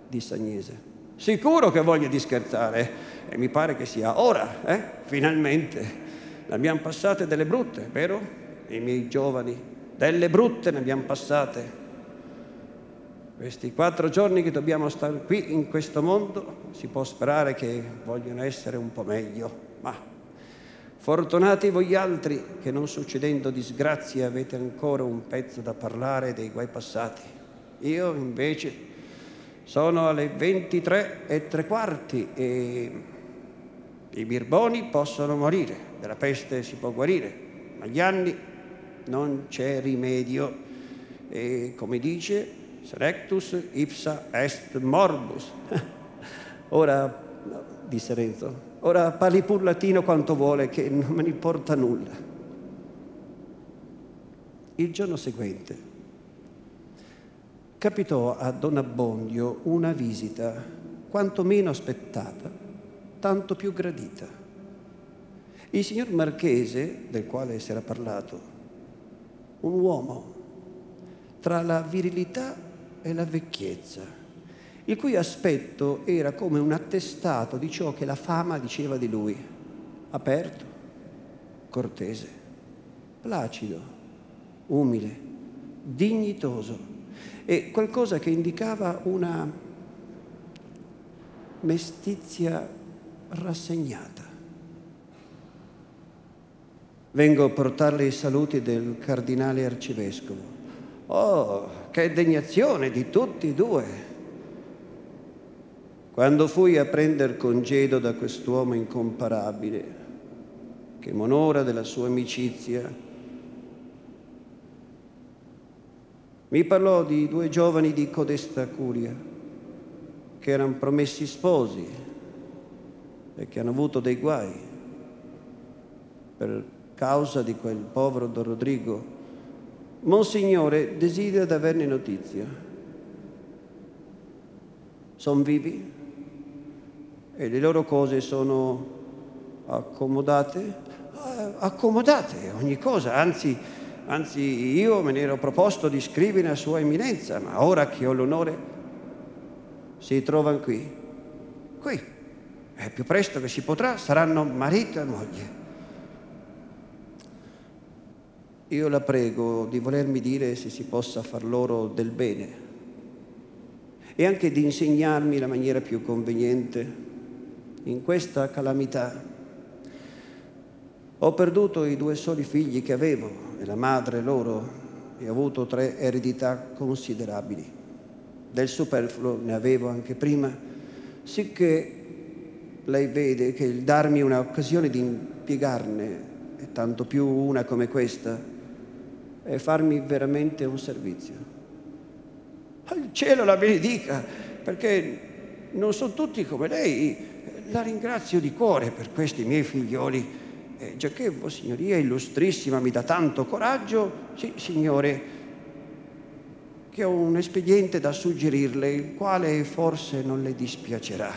disse Agnese. Sicuro che voglia di scherzare e mi pare che sia ora, eh? finalmente. Ne abbiamo passate delle brutte, vero? I miei giovani, delle brutte ne abbiamo passate. Questi quattro giorni che dobbiamo stare qui in questo mondo si può sperare che vogliono essere un po' meglio, ma fortunati voi altri che non succedendo disgrazie avete ancora un pezzo da parlare dei guai passati. Io invece sono alle 23 e tre quarti e i birboni possono morire, della peste si può guarire, ma gli anni non c'è rimedio e come dice Serectus ipsa est morbus. *laughs* Ora, disse Renzo, ora parli pur latino quanto vuole, che non me ne importa nulla. Il giorno seguente capitò a Don Abbondio una visita quanto meno aspettata, tanto più gradita. Il signor Marchese, del quale si era parlato, un uomo tra la virilità e la vecchiezza, il cui aspetto era come un attestato di ciò che la fama diceva di lui, aperto, cortese, placido, umile, dignitoso e qualcosa che indicava una mestizia rassegnata. Vengo a portarle i saluti del cardinale arcivescovo. Oh, che degnazione di tutti e due. Quando fui a prender congedo da quest'uomo incomparabile, che m'onora della sua amicizia, mi parlò di due giovani di codesta curia, che erano promessi sposi e che hanno avuto dei guai per causa di quel povero Don Rodrigo Monsignore desidera di averne notizia. Sono vivi e le loro cose sono accomodate? Eh, accomodate, ogni cosa, anzi, anzi io me ne ero proposto di scrivere a Sua Eminenza, ma ora che ho l'onore si trovano qui, qui, e più presto che si potrà saranno marito e moglie. io la prego di volermi dire se si possa far loro del bene e anche di insegnarmi la maniera più conveniente in questa calamità. Ho perduto i due soli figli che avevo e la madre loro e ho avuto tre eredità considerabili. Del superfluo ne avevo anche prima, sicché lei vede che il darmi un'occasione di impiegarne, e tanto più una come questa, e farmi veramente un servizio. Il cielo la benedica, perché non sono tutti come lei. La ringrazio di cuore per questi miei figlioli. Eh, Vostra Signoria illustrissima mi dà tanto coraggio, sì, Signore, che ho un espediente da suggerirle, il quale forse non le dispiacerà.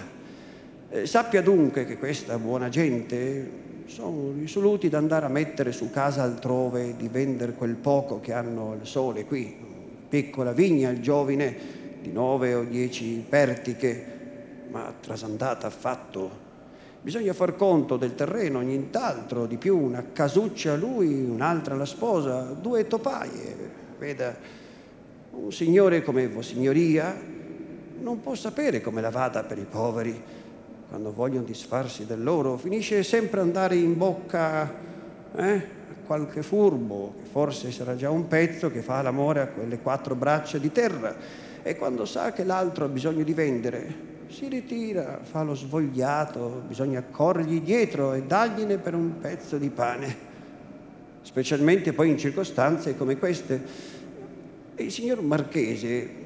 Eh, sappia dunque che questa buona gente sono risoluti ad andare a mettere su casa altrove, di vendere quel poco che hanno al sole qui, piccola vigna, il giovine di nove o dieci pertiche, ma trasandata affatto. Bisogna far conto del terreno, nient'altro, di più, una casuccia a lui, un'altra alla sposa, due topaie. Veda, un signore come Vossignoria non può sapere come la vada per i poveri quando vogliono disfarsi del loro, finisce sempre andare in bocca eh? qualche furbo, che forse sarà già un pezzo, che fa l'amore a quelle quattro braccia di terra e quando sa che l'altro ha bisogno di vendere, si ritira, fa lo svogliato, bisogna corrergli dietro e dargliene per un pezzo di pane, specialmente poi in circostanze come queste. E il signor Marchese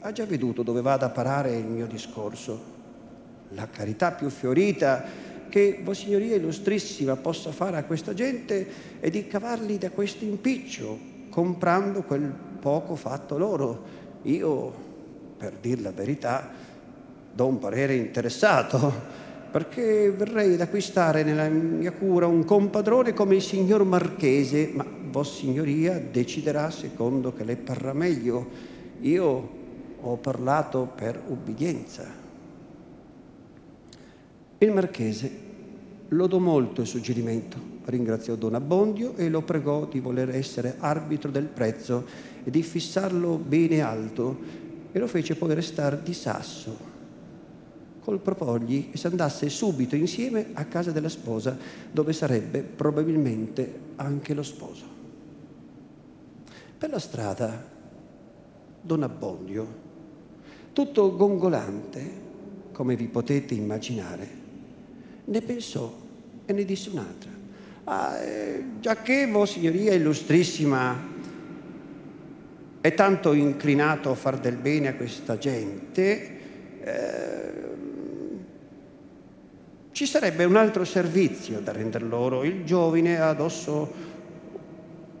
ha già veduto dove vada a parare il mio discorso. La carità più fiorita che Vossignoria Illustrissima possa fare a questa gente è di cavarli da questo impiccio, comprando quel poco fatto loro. Io, per dir la verità, do un parere interessato, perché verrei ad acquistare nella mia cura un compadrone come il signor Marchese, ma Vossignoria deciderà secondo che le parrà meglio. Io ho parlato per ubbidienza. Il marchese lodò molto il suggerimento, ringraziò Don Abbondio e lo pregò di voler essere arbitro del prezzo e di fissarlo bene alto e lo fece poi restare di sasso col proporgli che si andasse subito insieme a casa della sposa dove sarebbe probabilmente anche lo sposo. Per la strada Don Abbondio, tutto gongolante, come vi potete immaginare, ne pensò e ne disse un'altra. Ah, eh, che Vossignoria Illustrissima è tanto inclinato a far del bene a questa gente, eh, ci sarebbe un altro servizio da rendere loro. Il giovine ha addosso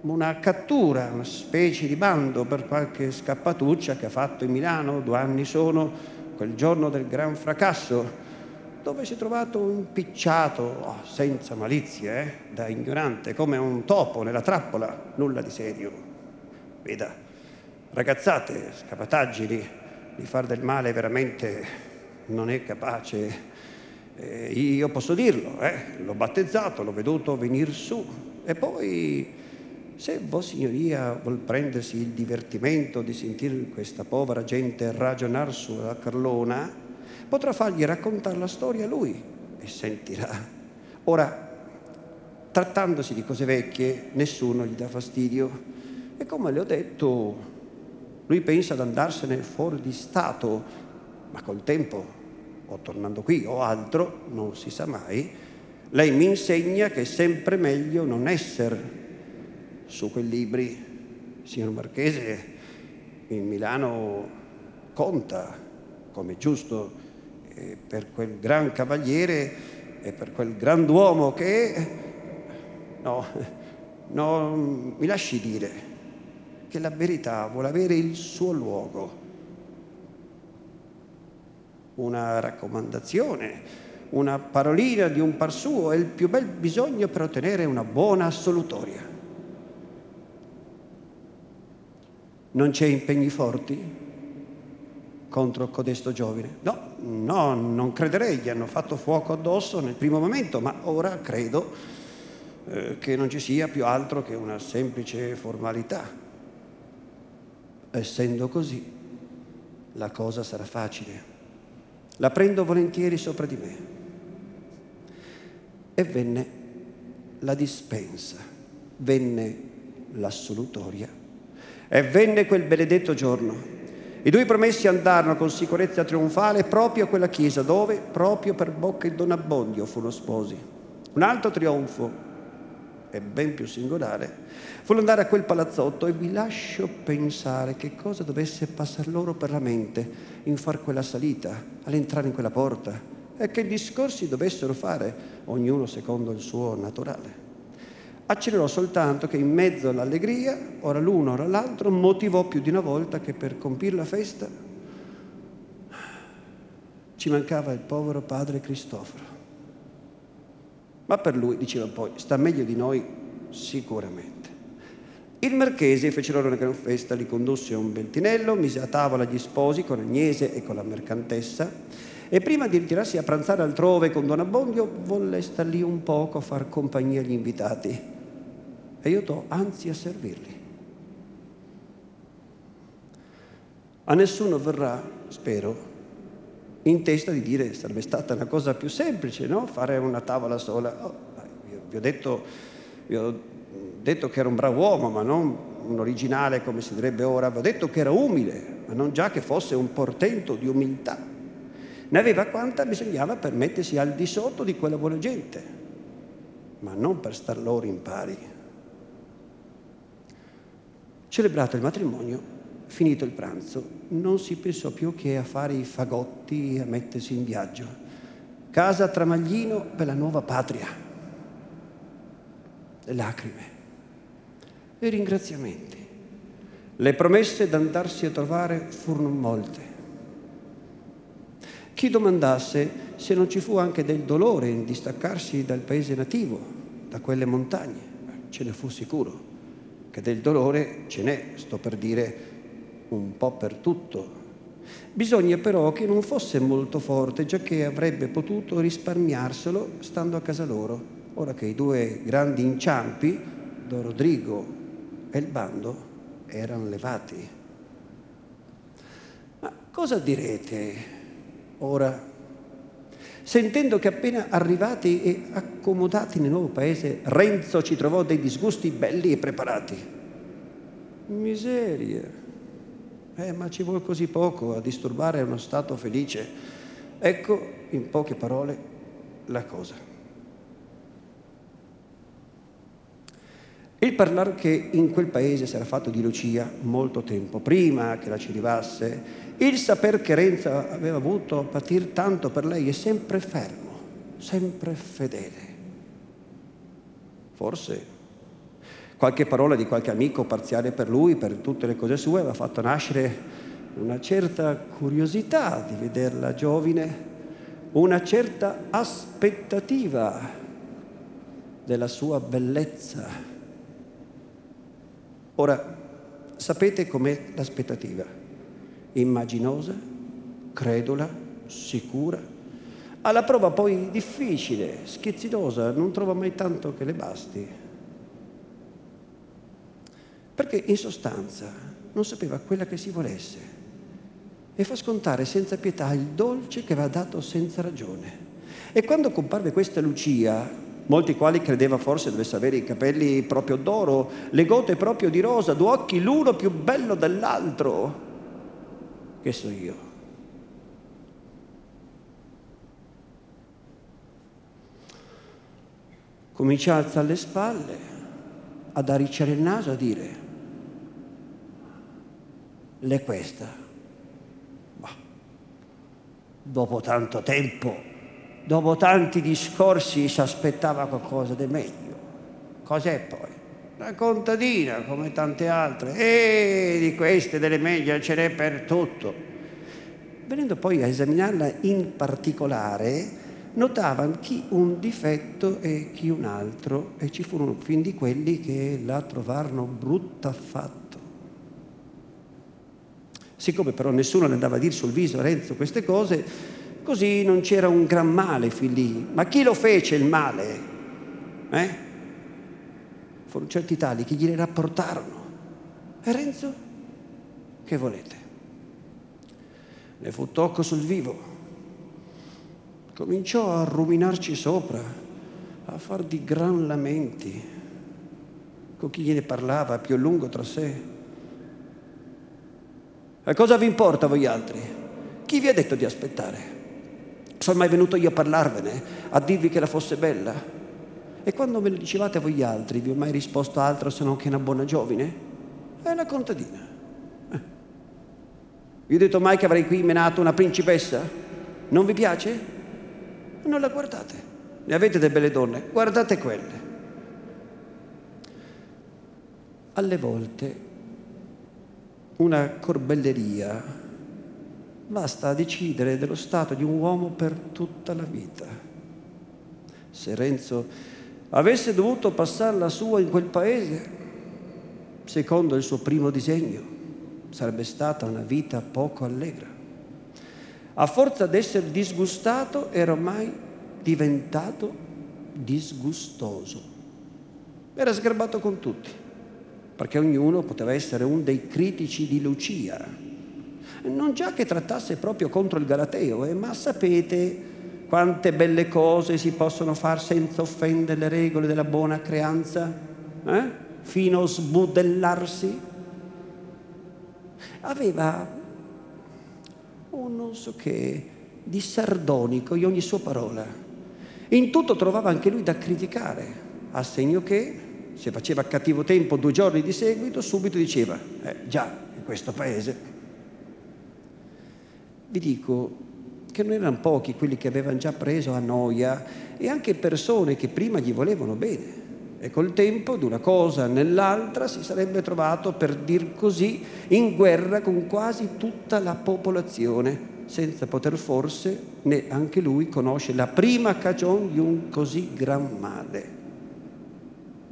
una cattura, una specie di bando per qualche scappatuccia che ha fatto in Milano due anni sono, quel giorno del gran fracasso dove si è trovato impicciato, oh, senza malizia, eh, da ignorante, come un topo nella trappola, nulla di serio. Veda, ragazzate, scapataggini, di far del male veramente non è capace. Eh, io posso dirlo, eh, l'ho battezzato, l'ho veduto venire su. E poi, se Vossignoria vuol prendersi il divertimento di sentire questa povera gente ragionare sulla Carlona, potrà fargli raccontare la storia a lui e sentirà. Ora, trattandosi di cose vecchie, nessuno gli dà fastidio. E come le ho detto, lui pensa ad andarsene fuori di Stato, ma col tempo, o tornando qui o altro, non si sa mai, lei mi insegna che è sempre meglio non essere su quei libri. Signor Marchese, in Milano conta, come giusto per quel gran cavaliere e per quel grand'uomo che no, no, mi lasci dire che la verità vuole avere il suo luogo. Una raccomandazione, una parolina di un par suo è il più bel bisogno per ottenere una buona assolutoria. Non c'è impegni forti? contro codesto giovine. No, no, non crederei, gli hanno fatto fuoco addosso nel primo momento, ma ora credo eh, che non ci sia più altro che una semplice formalità. Essendo così, la cosa sarà facile. La prendo volentieri sopra di me. E venne la dispensa, venne l'assolutoria e venne quel benedetto giorno i due promessi andarono con sicurezza trionfale proprio a quella chiesa dove, proprio per bocca di Don Abbondio, furono sposi. Un altro trionfo, e ben più singolare, fu andare a quel palazzotto e vi lascio pensare che cosa dovesse passare loro per la mente in far quella salita, all'entrare in quella porta, e che discorsi dovessero fare, ognuno secondo il suo naturale. Accelerò soltanto che in mezzo all'allegria, ora l'uno, ora l'altro, motivò più di una volta che per compire la festa ci mancava il povero padre Cristoforo. Ma per lui, diceva poi, sta meglio di noi sicuramente. Il marchese fece loro una gran festa, li condusse a un bentinello, mise a tavola gli sposi con Agnese e con la mercantessa e prima di ritirarsi a pranzare altrove con Don Abbondio volle star lì un poco a far compagnia agli invitati e do anzi a servirli. A nessuno verrà, spero, in testa di dire sarebbe stata una cosa più semplice, no? Fare una tavola sola. Oh, vi ho detto vi ho detto che era un bravo uomo, ma non un originale come si direbbe ora, vi ho detto che era umile, ma non già che fosse un portento di umiltà. Ne aveva quanta bisognava per mettersi al di sotto di quella buona gente, ma non per star loro in pari. Celebrato il matrimonio, finito il pranzo, non si pensò più che a fare i fagotti e a mettersi in viaggio. Casa a Tramaglino per la nuova patria. Le lacrime e ringraziamenti. Le promesse d'andarsi a trovare furono molte. Chi domandasse se non ci fu anche del dolore in distaccarsi dal paese nativo, da quelle montagne, ce ne fu sicuro, che del dolore ce n'è, sto per dire un po' per tutto. Bisogna però che non fosse molto forte, già che avrebbe potuto risparmiarselo stando a casa loro, ora che i due grandi inciampi, Don Rodrigo e il bando erano levati. Ma cosa direte ora, sentendo che appena arrivati e accomodati nel nuovo paese, Renzo ci trovò dei disgusti belli e preparati? Miseria. Eh, ma ci vuole così poco a disturbare uno stato felice. Ecco, in poche parole, la cosa. Il parlare che in quel paese si era fatto di Lucia molto tempo prima che la ci arrivasse, il saper che Renzo aveva avuto a patir tanto per lei è sempre fermo, sempre fedele. Forse qualche parola di qualche amico parziale per lui, per tutte le cose sue, aveva fatto nascere una certa curiosità di vederla giovine, una certa aspettativa della sua bellezza Ora, sapete com'è l'aspettativa? Immaginosa, credula, sicura. Alla prova poi difficile, schizzinosa, non trova mai tanto che le basti. Perché in sostanza non sapeva quella che si volesse e fa scontare senza pietà il dolce che aveva dato senza ragione. E quando comparve questa Lucia, molti quali credeva forse dovesse avere i capelli proprio d'oro, le gote proprio di rosa, due occhi l'uno più bello dell'altro. Che so io. Comincia a alzare le spalle, ad arricciare il naso, a dire, l'è questa. Ma dopo tanto tempo dopo tanti discorsi si aspettava qualcosa di meglio. Cos'è poi? Una contadina come tante altre. E di queste delle meglio ce n'è per tutto. Venendo poi a esaminarla in particolare, notavano chi un difetto e chi un altro, e ci furono fin di quelli che la trovarono brutta affatto. Siccome però nessuno ne andava a dire sul viso a Renzo queste cose, Così non c'era un gran male fin lì. Ma chi lo fece il male? Eh? Furono certi tali che gliene rapportarono. E Renzo? Che volete? Ne fu tocco sul vivo. Cominciò a ruminarci sopra, a far di gran lamenti. Con chi gliene parlava più a lungo tra sé. E cosa vi importa a voi altri? Chi vi ha detto di aspettare? Sono mai venuto io a parlarvene, a dirvi che la fosse bella? E quando me lo dicevate voi altri, vi ho mai risposto altro se non che una buona giovine? È una contadina. Eh. Vi ho detto mai che avrei qui menato una principessa? Non vi piace? Non la guardate. Ne avete delle belle donne, guardate quelle. Alle volte una corbelleria basta decidere dello stato di un uomo per tutta la vita. Se Renzo avesse dovuto passare la sua in quel paese, secondo il suo primo disegno, sarebbe stata una vita poco allegra. A forza d'essere disgustato era ormai diventato disgustoso. Era sgarbato con tutti, perché ognuno poteva essere un dei critici di Lucia, non già che trattasse proprio contro il Galateo, eh, ma sapete, Quante belle cose si possono fare senza offendere le regole della buona creanza, eh? fino a sbudellarsi. Aveva un non so che di sardonico in ogni sua parola. In tutto trovava anche lui da criticare, a segno che se faceva cattivo tempo due giorni di seguito, subito diceva, eh, già, in questo paese. Vi dico, che non erano pochi quelli che avevano già preso a noia e anche persone che prima gli volevano bene. E col tempo, di una cosa nell'altra, si sarebbe trovato, per dir così, in guerra con quasi tutta la popolazione, senza poter forse né anche lui conoscere la prima cagione di un così gran male.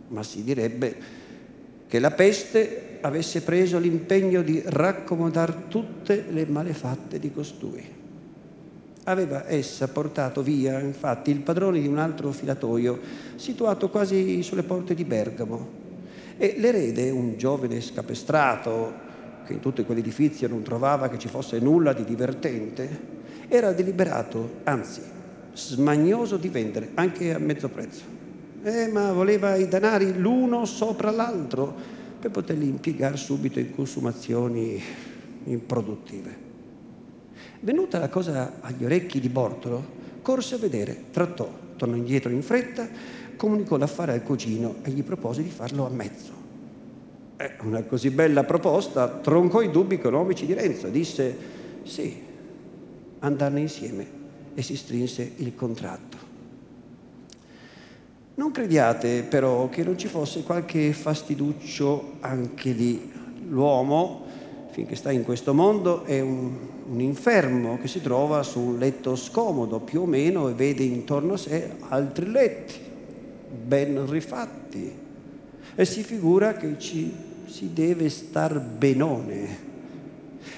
Ma si direbbe che la peste avesse preso l'impegno di raccomodare tutte le malefatte di costui aveva essa portato via infatti il padrone di un altro filatoio situato quasi sulle porte di Bergamo e l'erede, un giovane scapestrato che in tutto quell'edifizio non trovava che ci fosse nulla di divertente, era deliberato, anzi smagnoso di vendere anche a mezzo prezzo. Eh, ma voleva i denari l'uno sopra l'altro per poterli impiegare subito in consumazioni improduttive. Venuta la cosa agli orecchi di Bortolo, corse a vedere, trattò, tornò indietro in fretta, comunicò l'affare al cugino e gli propose di farlo a mezzo. Eh, una così bella proposta troncò i dubbi economici di Renzo. Disse sì, andarne insieme e si strinse il contratto. Non crediate però che non ci fosse qualche fastiduccio anche lì. L'uomo finché sta in questo mondo è un, un, infermo che si trova su un letto scomodo più o meno e vede intorno a sé altri letti ben rifatti e si figura che ci si deve star benone.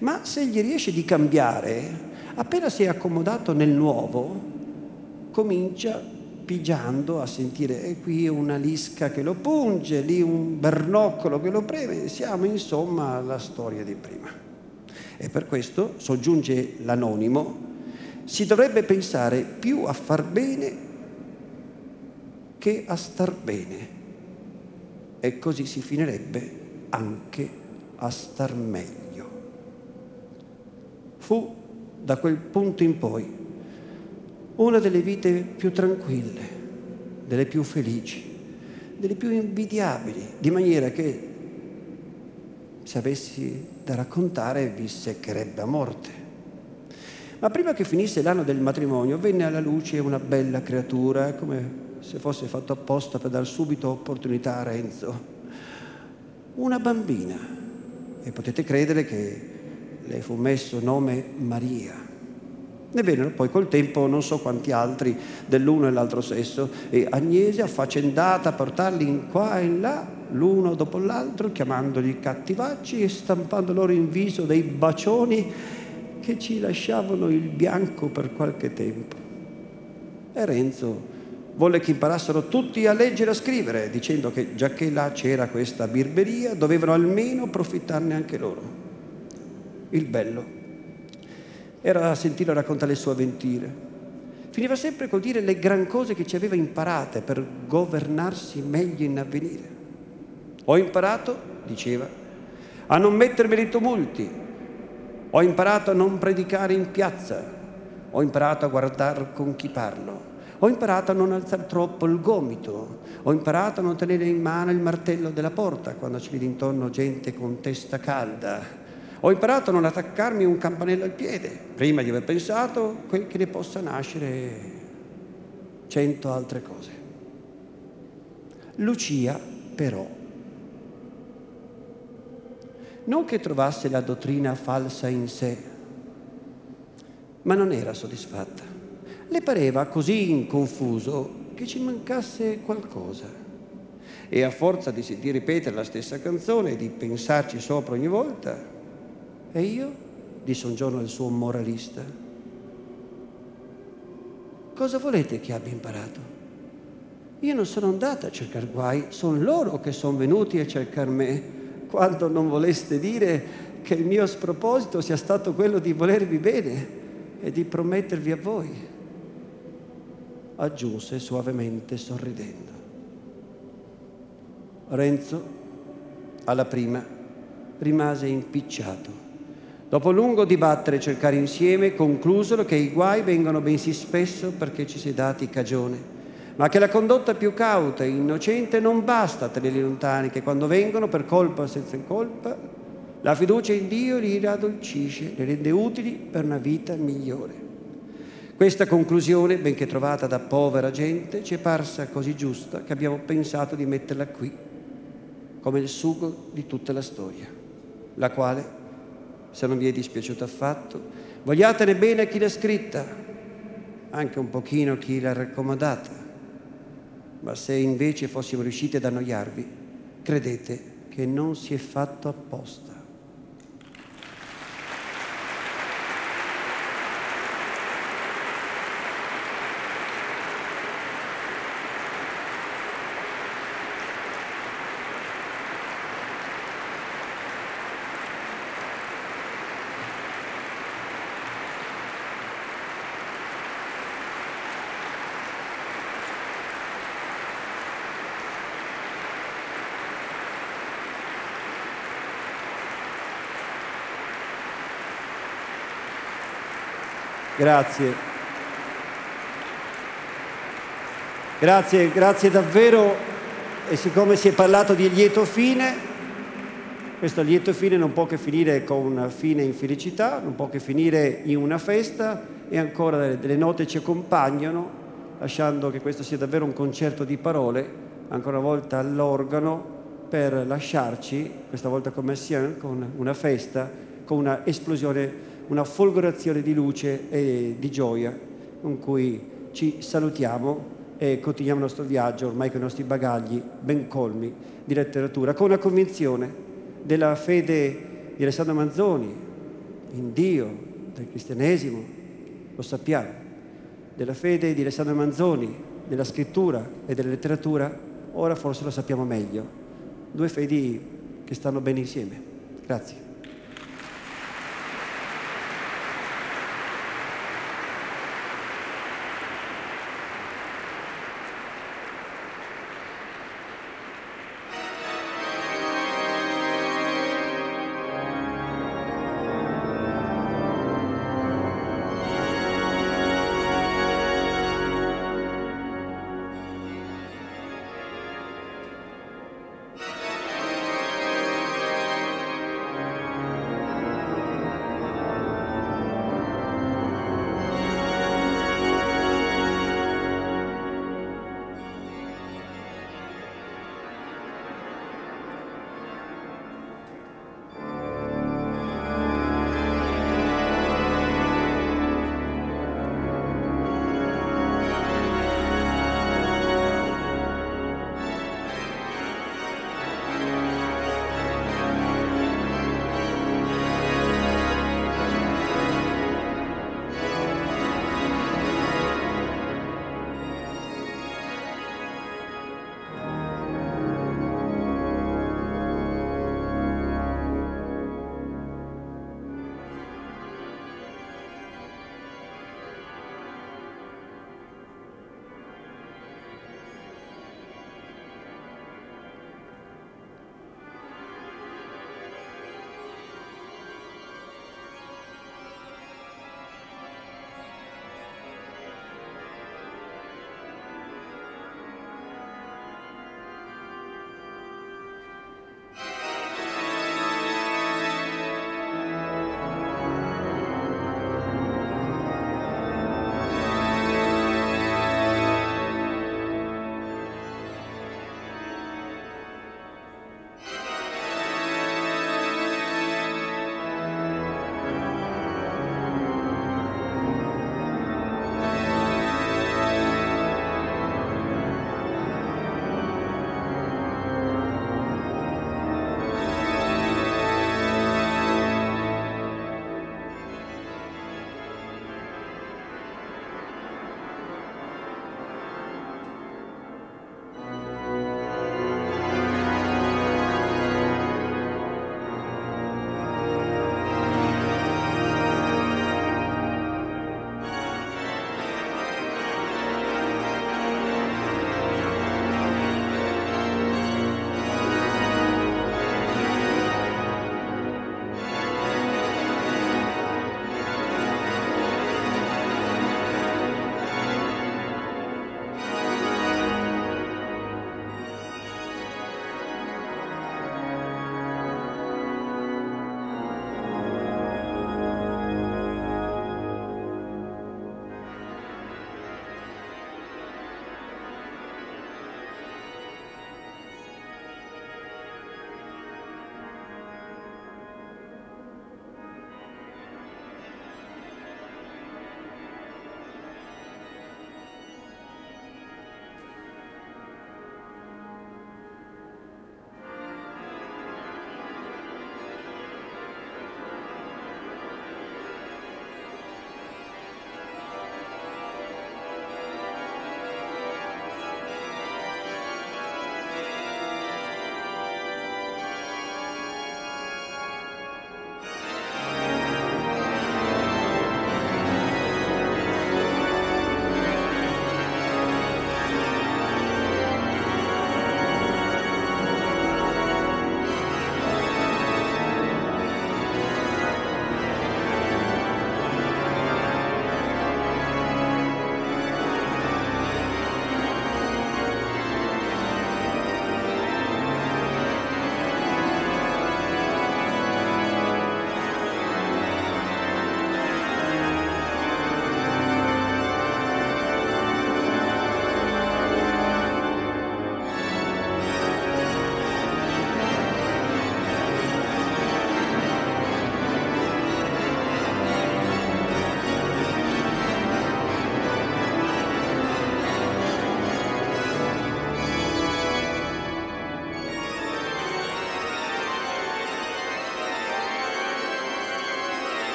Ma se gli riesce di cambiare, appena si è accomodato nel nuovo, comincia pigiando a sentire e qui una lisca che lo punge, lì un bernoccolo che lo preme, siamo insomma alla storia di prima. E per questo, soggiunge l'anonimo, si dovrebbe pensare più a far bene che a star bene. E così si finirebbe anche a star meglio. Fu da quel punto in poi una delle vite più tranquille, delle più felici, delle più invidiabili, di maniera che se avessi da raccontare vi seccherebbe a morte. Ma prima che finisse l'anno del matrimonio venne alla luce una bella creatura, come se fosse fatto apposta per dar subito opportunità a Renzo. Una bambina. E potete credere che le fu messo nome Maria. Ne vennero poi col tempo non so quanti altri dell'uno e l'altro sesso e Agnese affaccendata a portarli in qua e in là, l'uno dopo l'altro, chiamandoli cattivacci e stampando loro in viso dei bacioni che ci lasciavano il bianco per qualche tempo. E Renzo volle che imparassero tutti a leggere e a scrivere, dicendo che già che là c'era questa birberia, dovevano almeno approfittarne anche loro. Il bello era a sentirlo raccontare le sue avventure. Finiva sempre col dire le gran cose che ci aveva imparate per governarsi meglio in avvenire. Ho imparato, diceva, a non mettermi nei tumulti, ho imparato a non predicare in piazza, ho imparato a guardare con chi parlo, ho imparato a non alzare troppo il gomito, ho imparato a non tenere in mano il martello della porta quando ci vede intorno gente con testa calda, ho imparato a non attaccarmi un campanello al piede, prima di aver pensato che ne possa nascere cento altre cose. Lucia, però, non che trovasse la dottrina falsa in sé, ma non era soddisfatta. Le pareva così confuso che ci mancasse qualcosa. E a forza di ripetere la stessa canzone e di pensarci sopra ogni volta, e io? disse un giorno il suo moralista. Cosa volete che abbia imparato? Io non sono andata a cercare guai, sono loro che sono venuti a cercare me, quando non voleste dire che il mio sproposito sia stato quello di volervi bene e di promettervi a voi. aggiunse suavemente sorridendo. Renzo, alla prima, rimase impicciato. Dopo lungo dibattere e cercare insieme, conclusero che i guai vengono bensì spesso perché ci si è dati cagione, ma che la condotta più cauta e innocente non basta a tenerli lontani, che quando vengono per colpa o senza colpa, la fiducia in Dio li raddolcisce, li rende utili per una vita migliore. Questa conclusione, benché trovata da povera gente, ci è parsa così giusta che abbiamo pensato di metterla qui, come il sugo di tutta la storia, la quale, se non vi è dispiaciuta affatto, vogliatene bene a chi l'ha scritta, anche un pochino chi l'ha raccomandata, ma se invece fossimo riusciti ad annoiarvi, credete che non si è fatto apposta. Grazie. Grazie, grazie davvero. E siccome si è parlato di lieto fine, questo lieto fine non può che finire con una fine in felicità, non può che finire in una festa e ancora delle, note ci accompagnano, lasciando che questo sia davvero un concerto di parole, ancora una volta all'organo, per lasciarci, questa volta come sia, con una festa, con una esplosione una folgorazione di luce e di gioia con cui ci salutiamo e continuiamo il nostro viaggio ormai con i nostri bagagli ben colmi di letteratura, con la convinzione della fede di Alessandro Manzoni in Dio, del cristianesimo, lo sappiamo, della fede di Alessandro Manzoni, della scrittura e della letteratura, ora forse lo sappiamo meglio. Due fedi che stanno bene insieme. Grazie.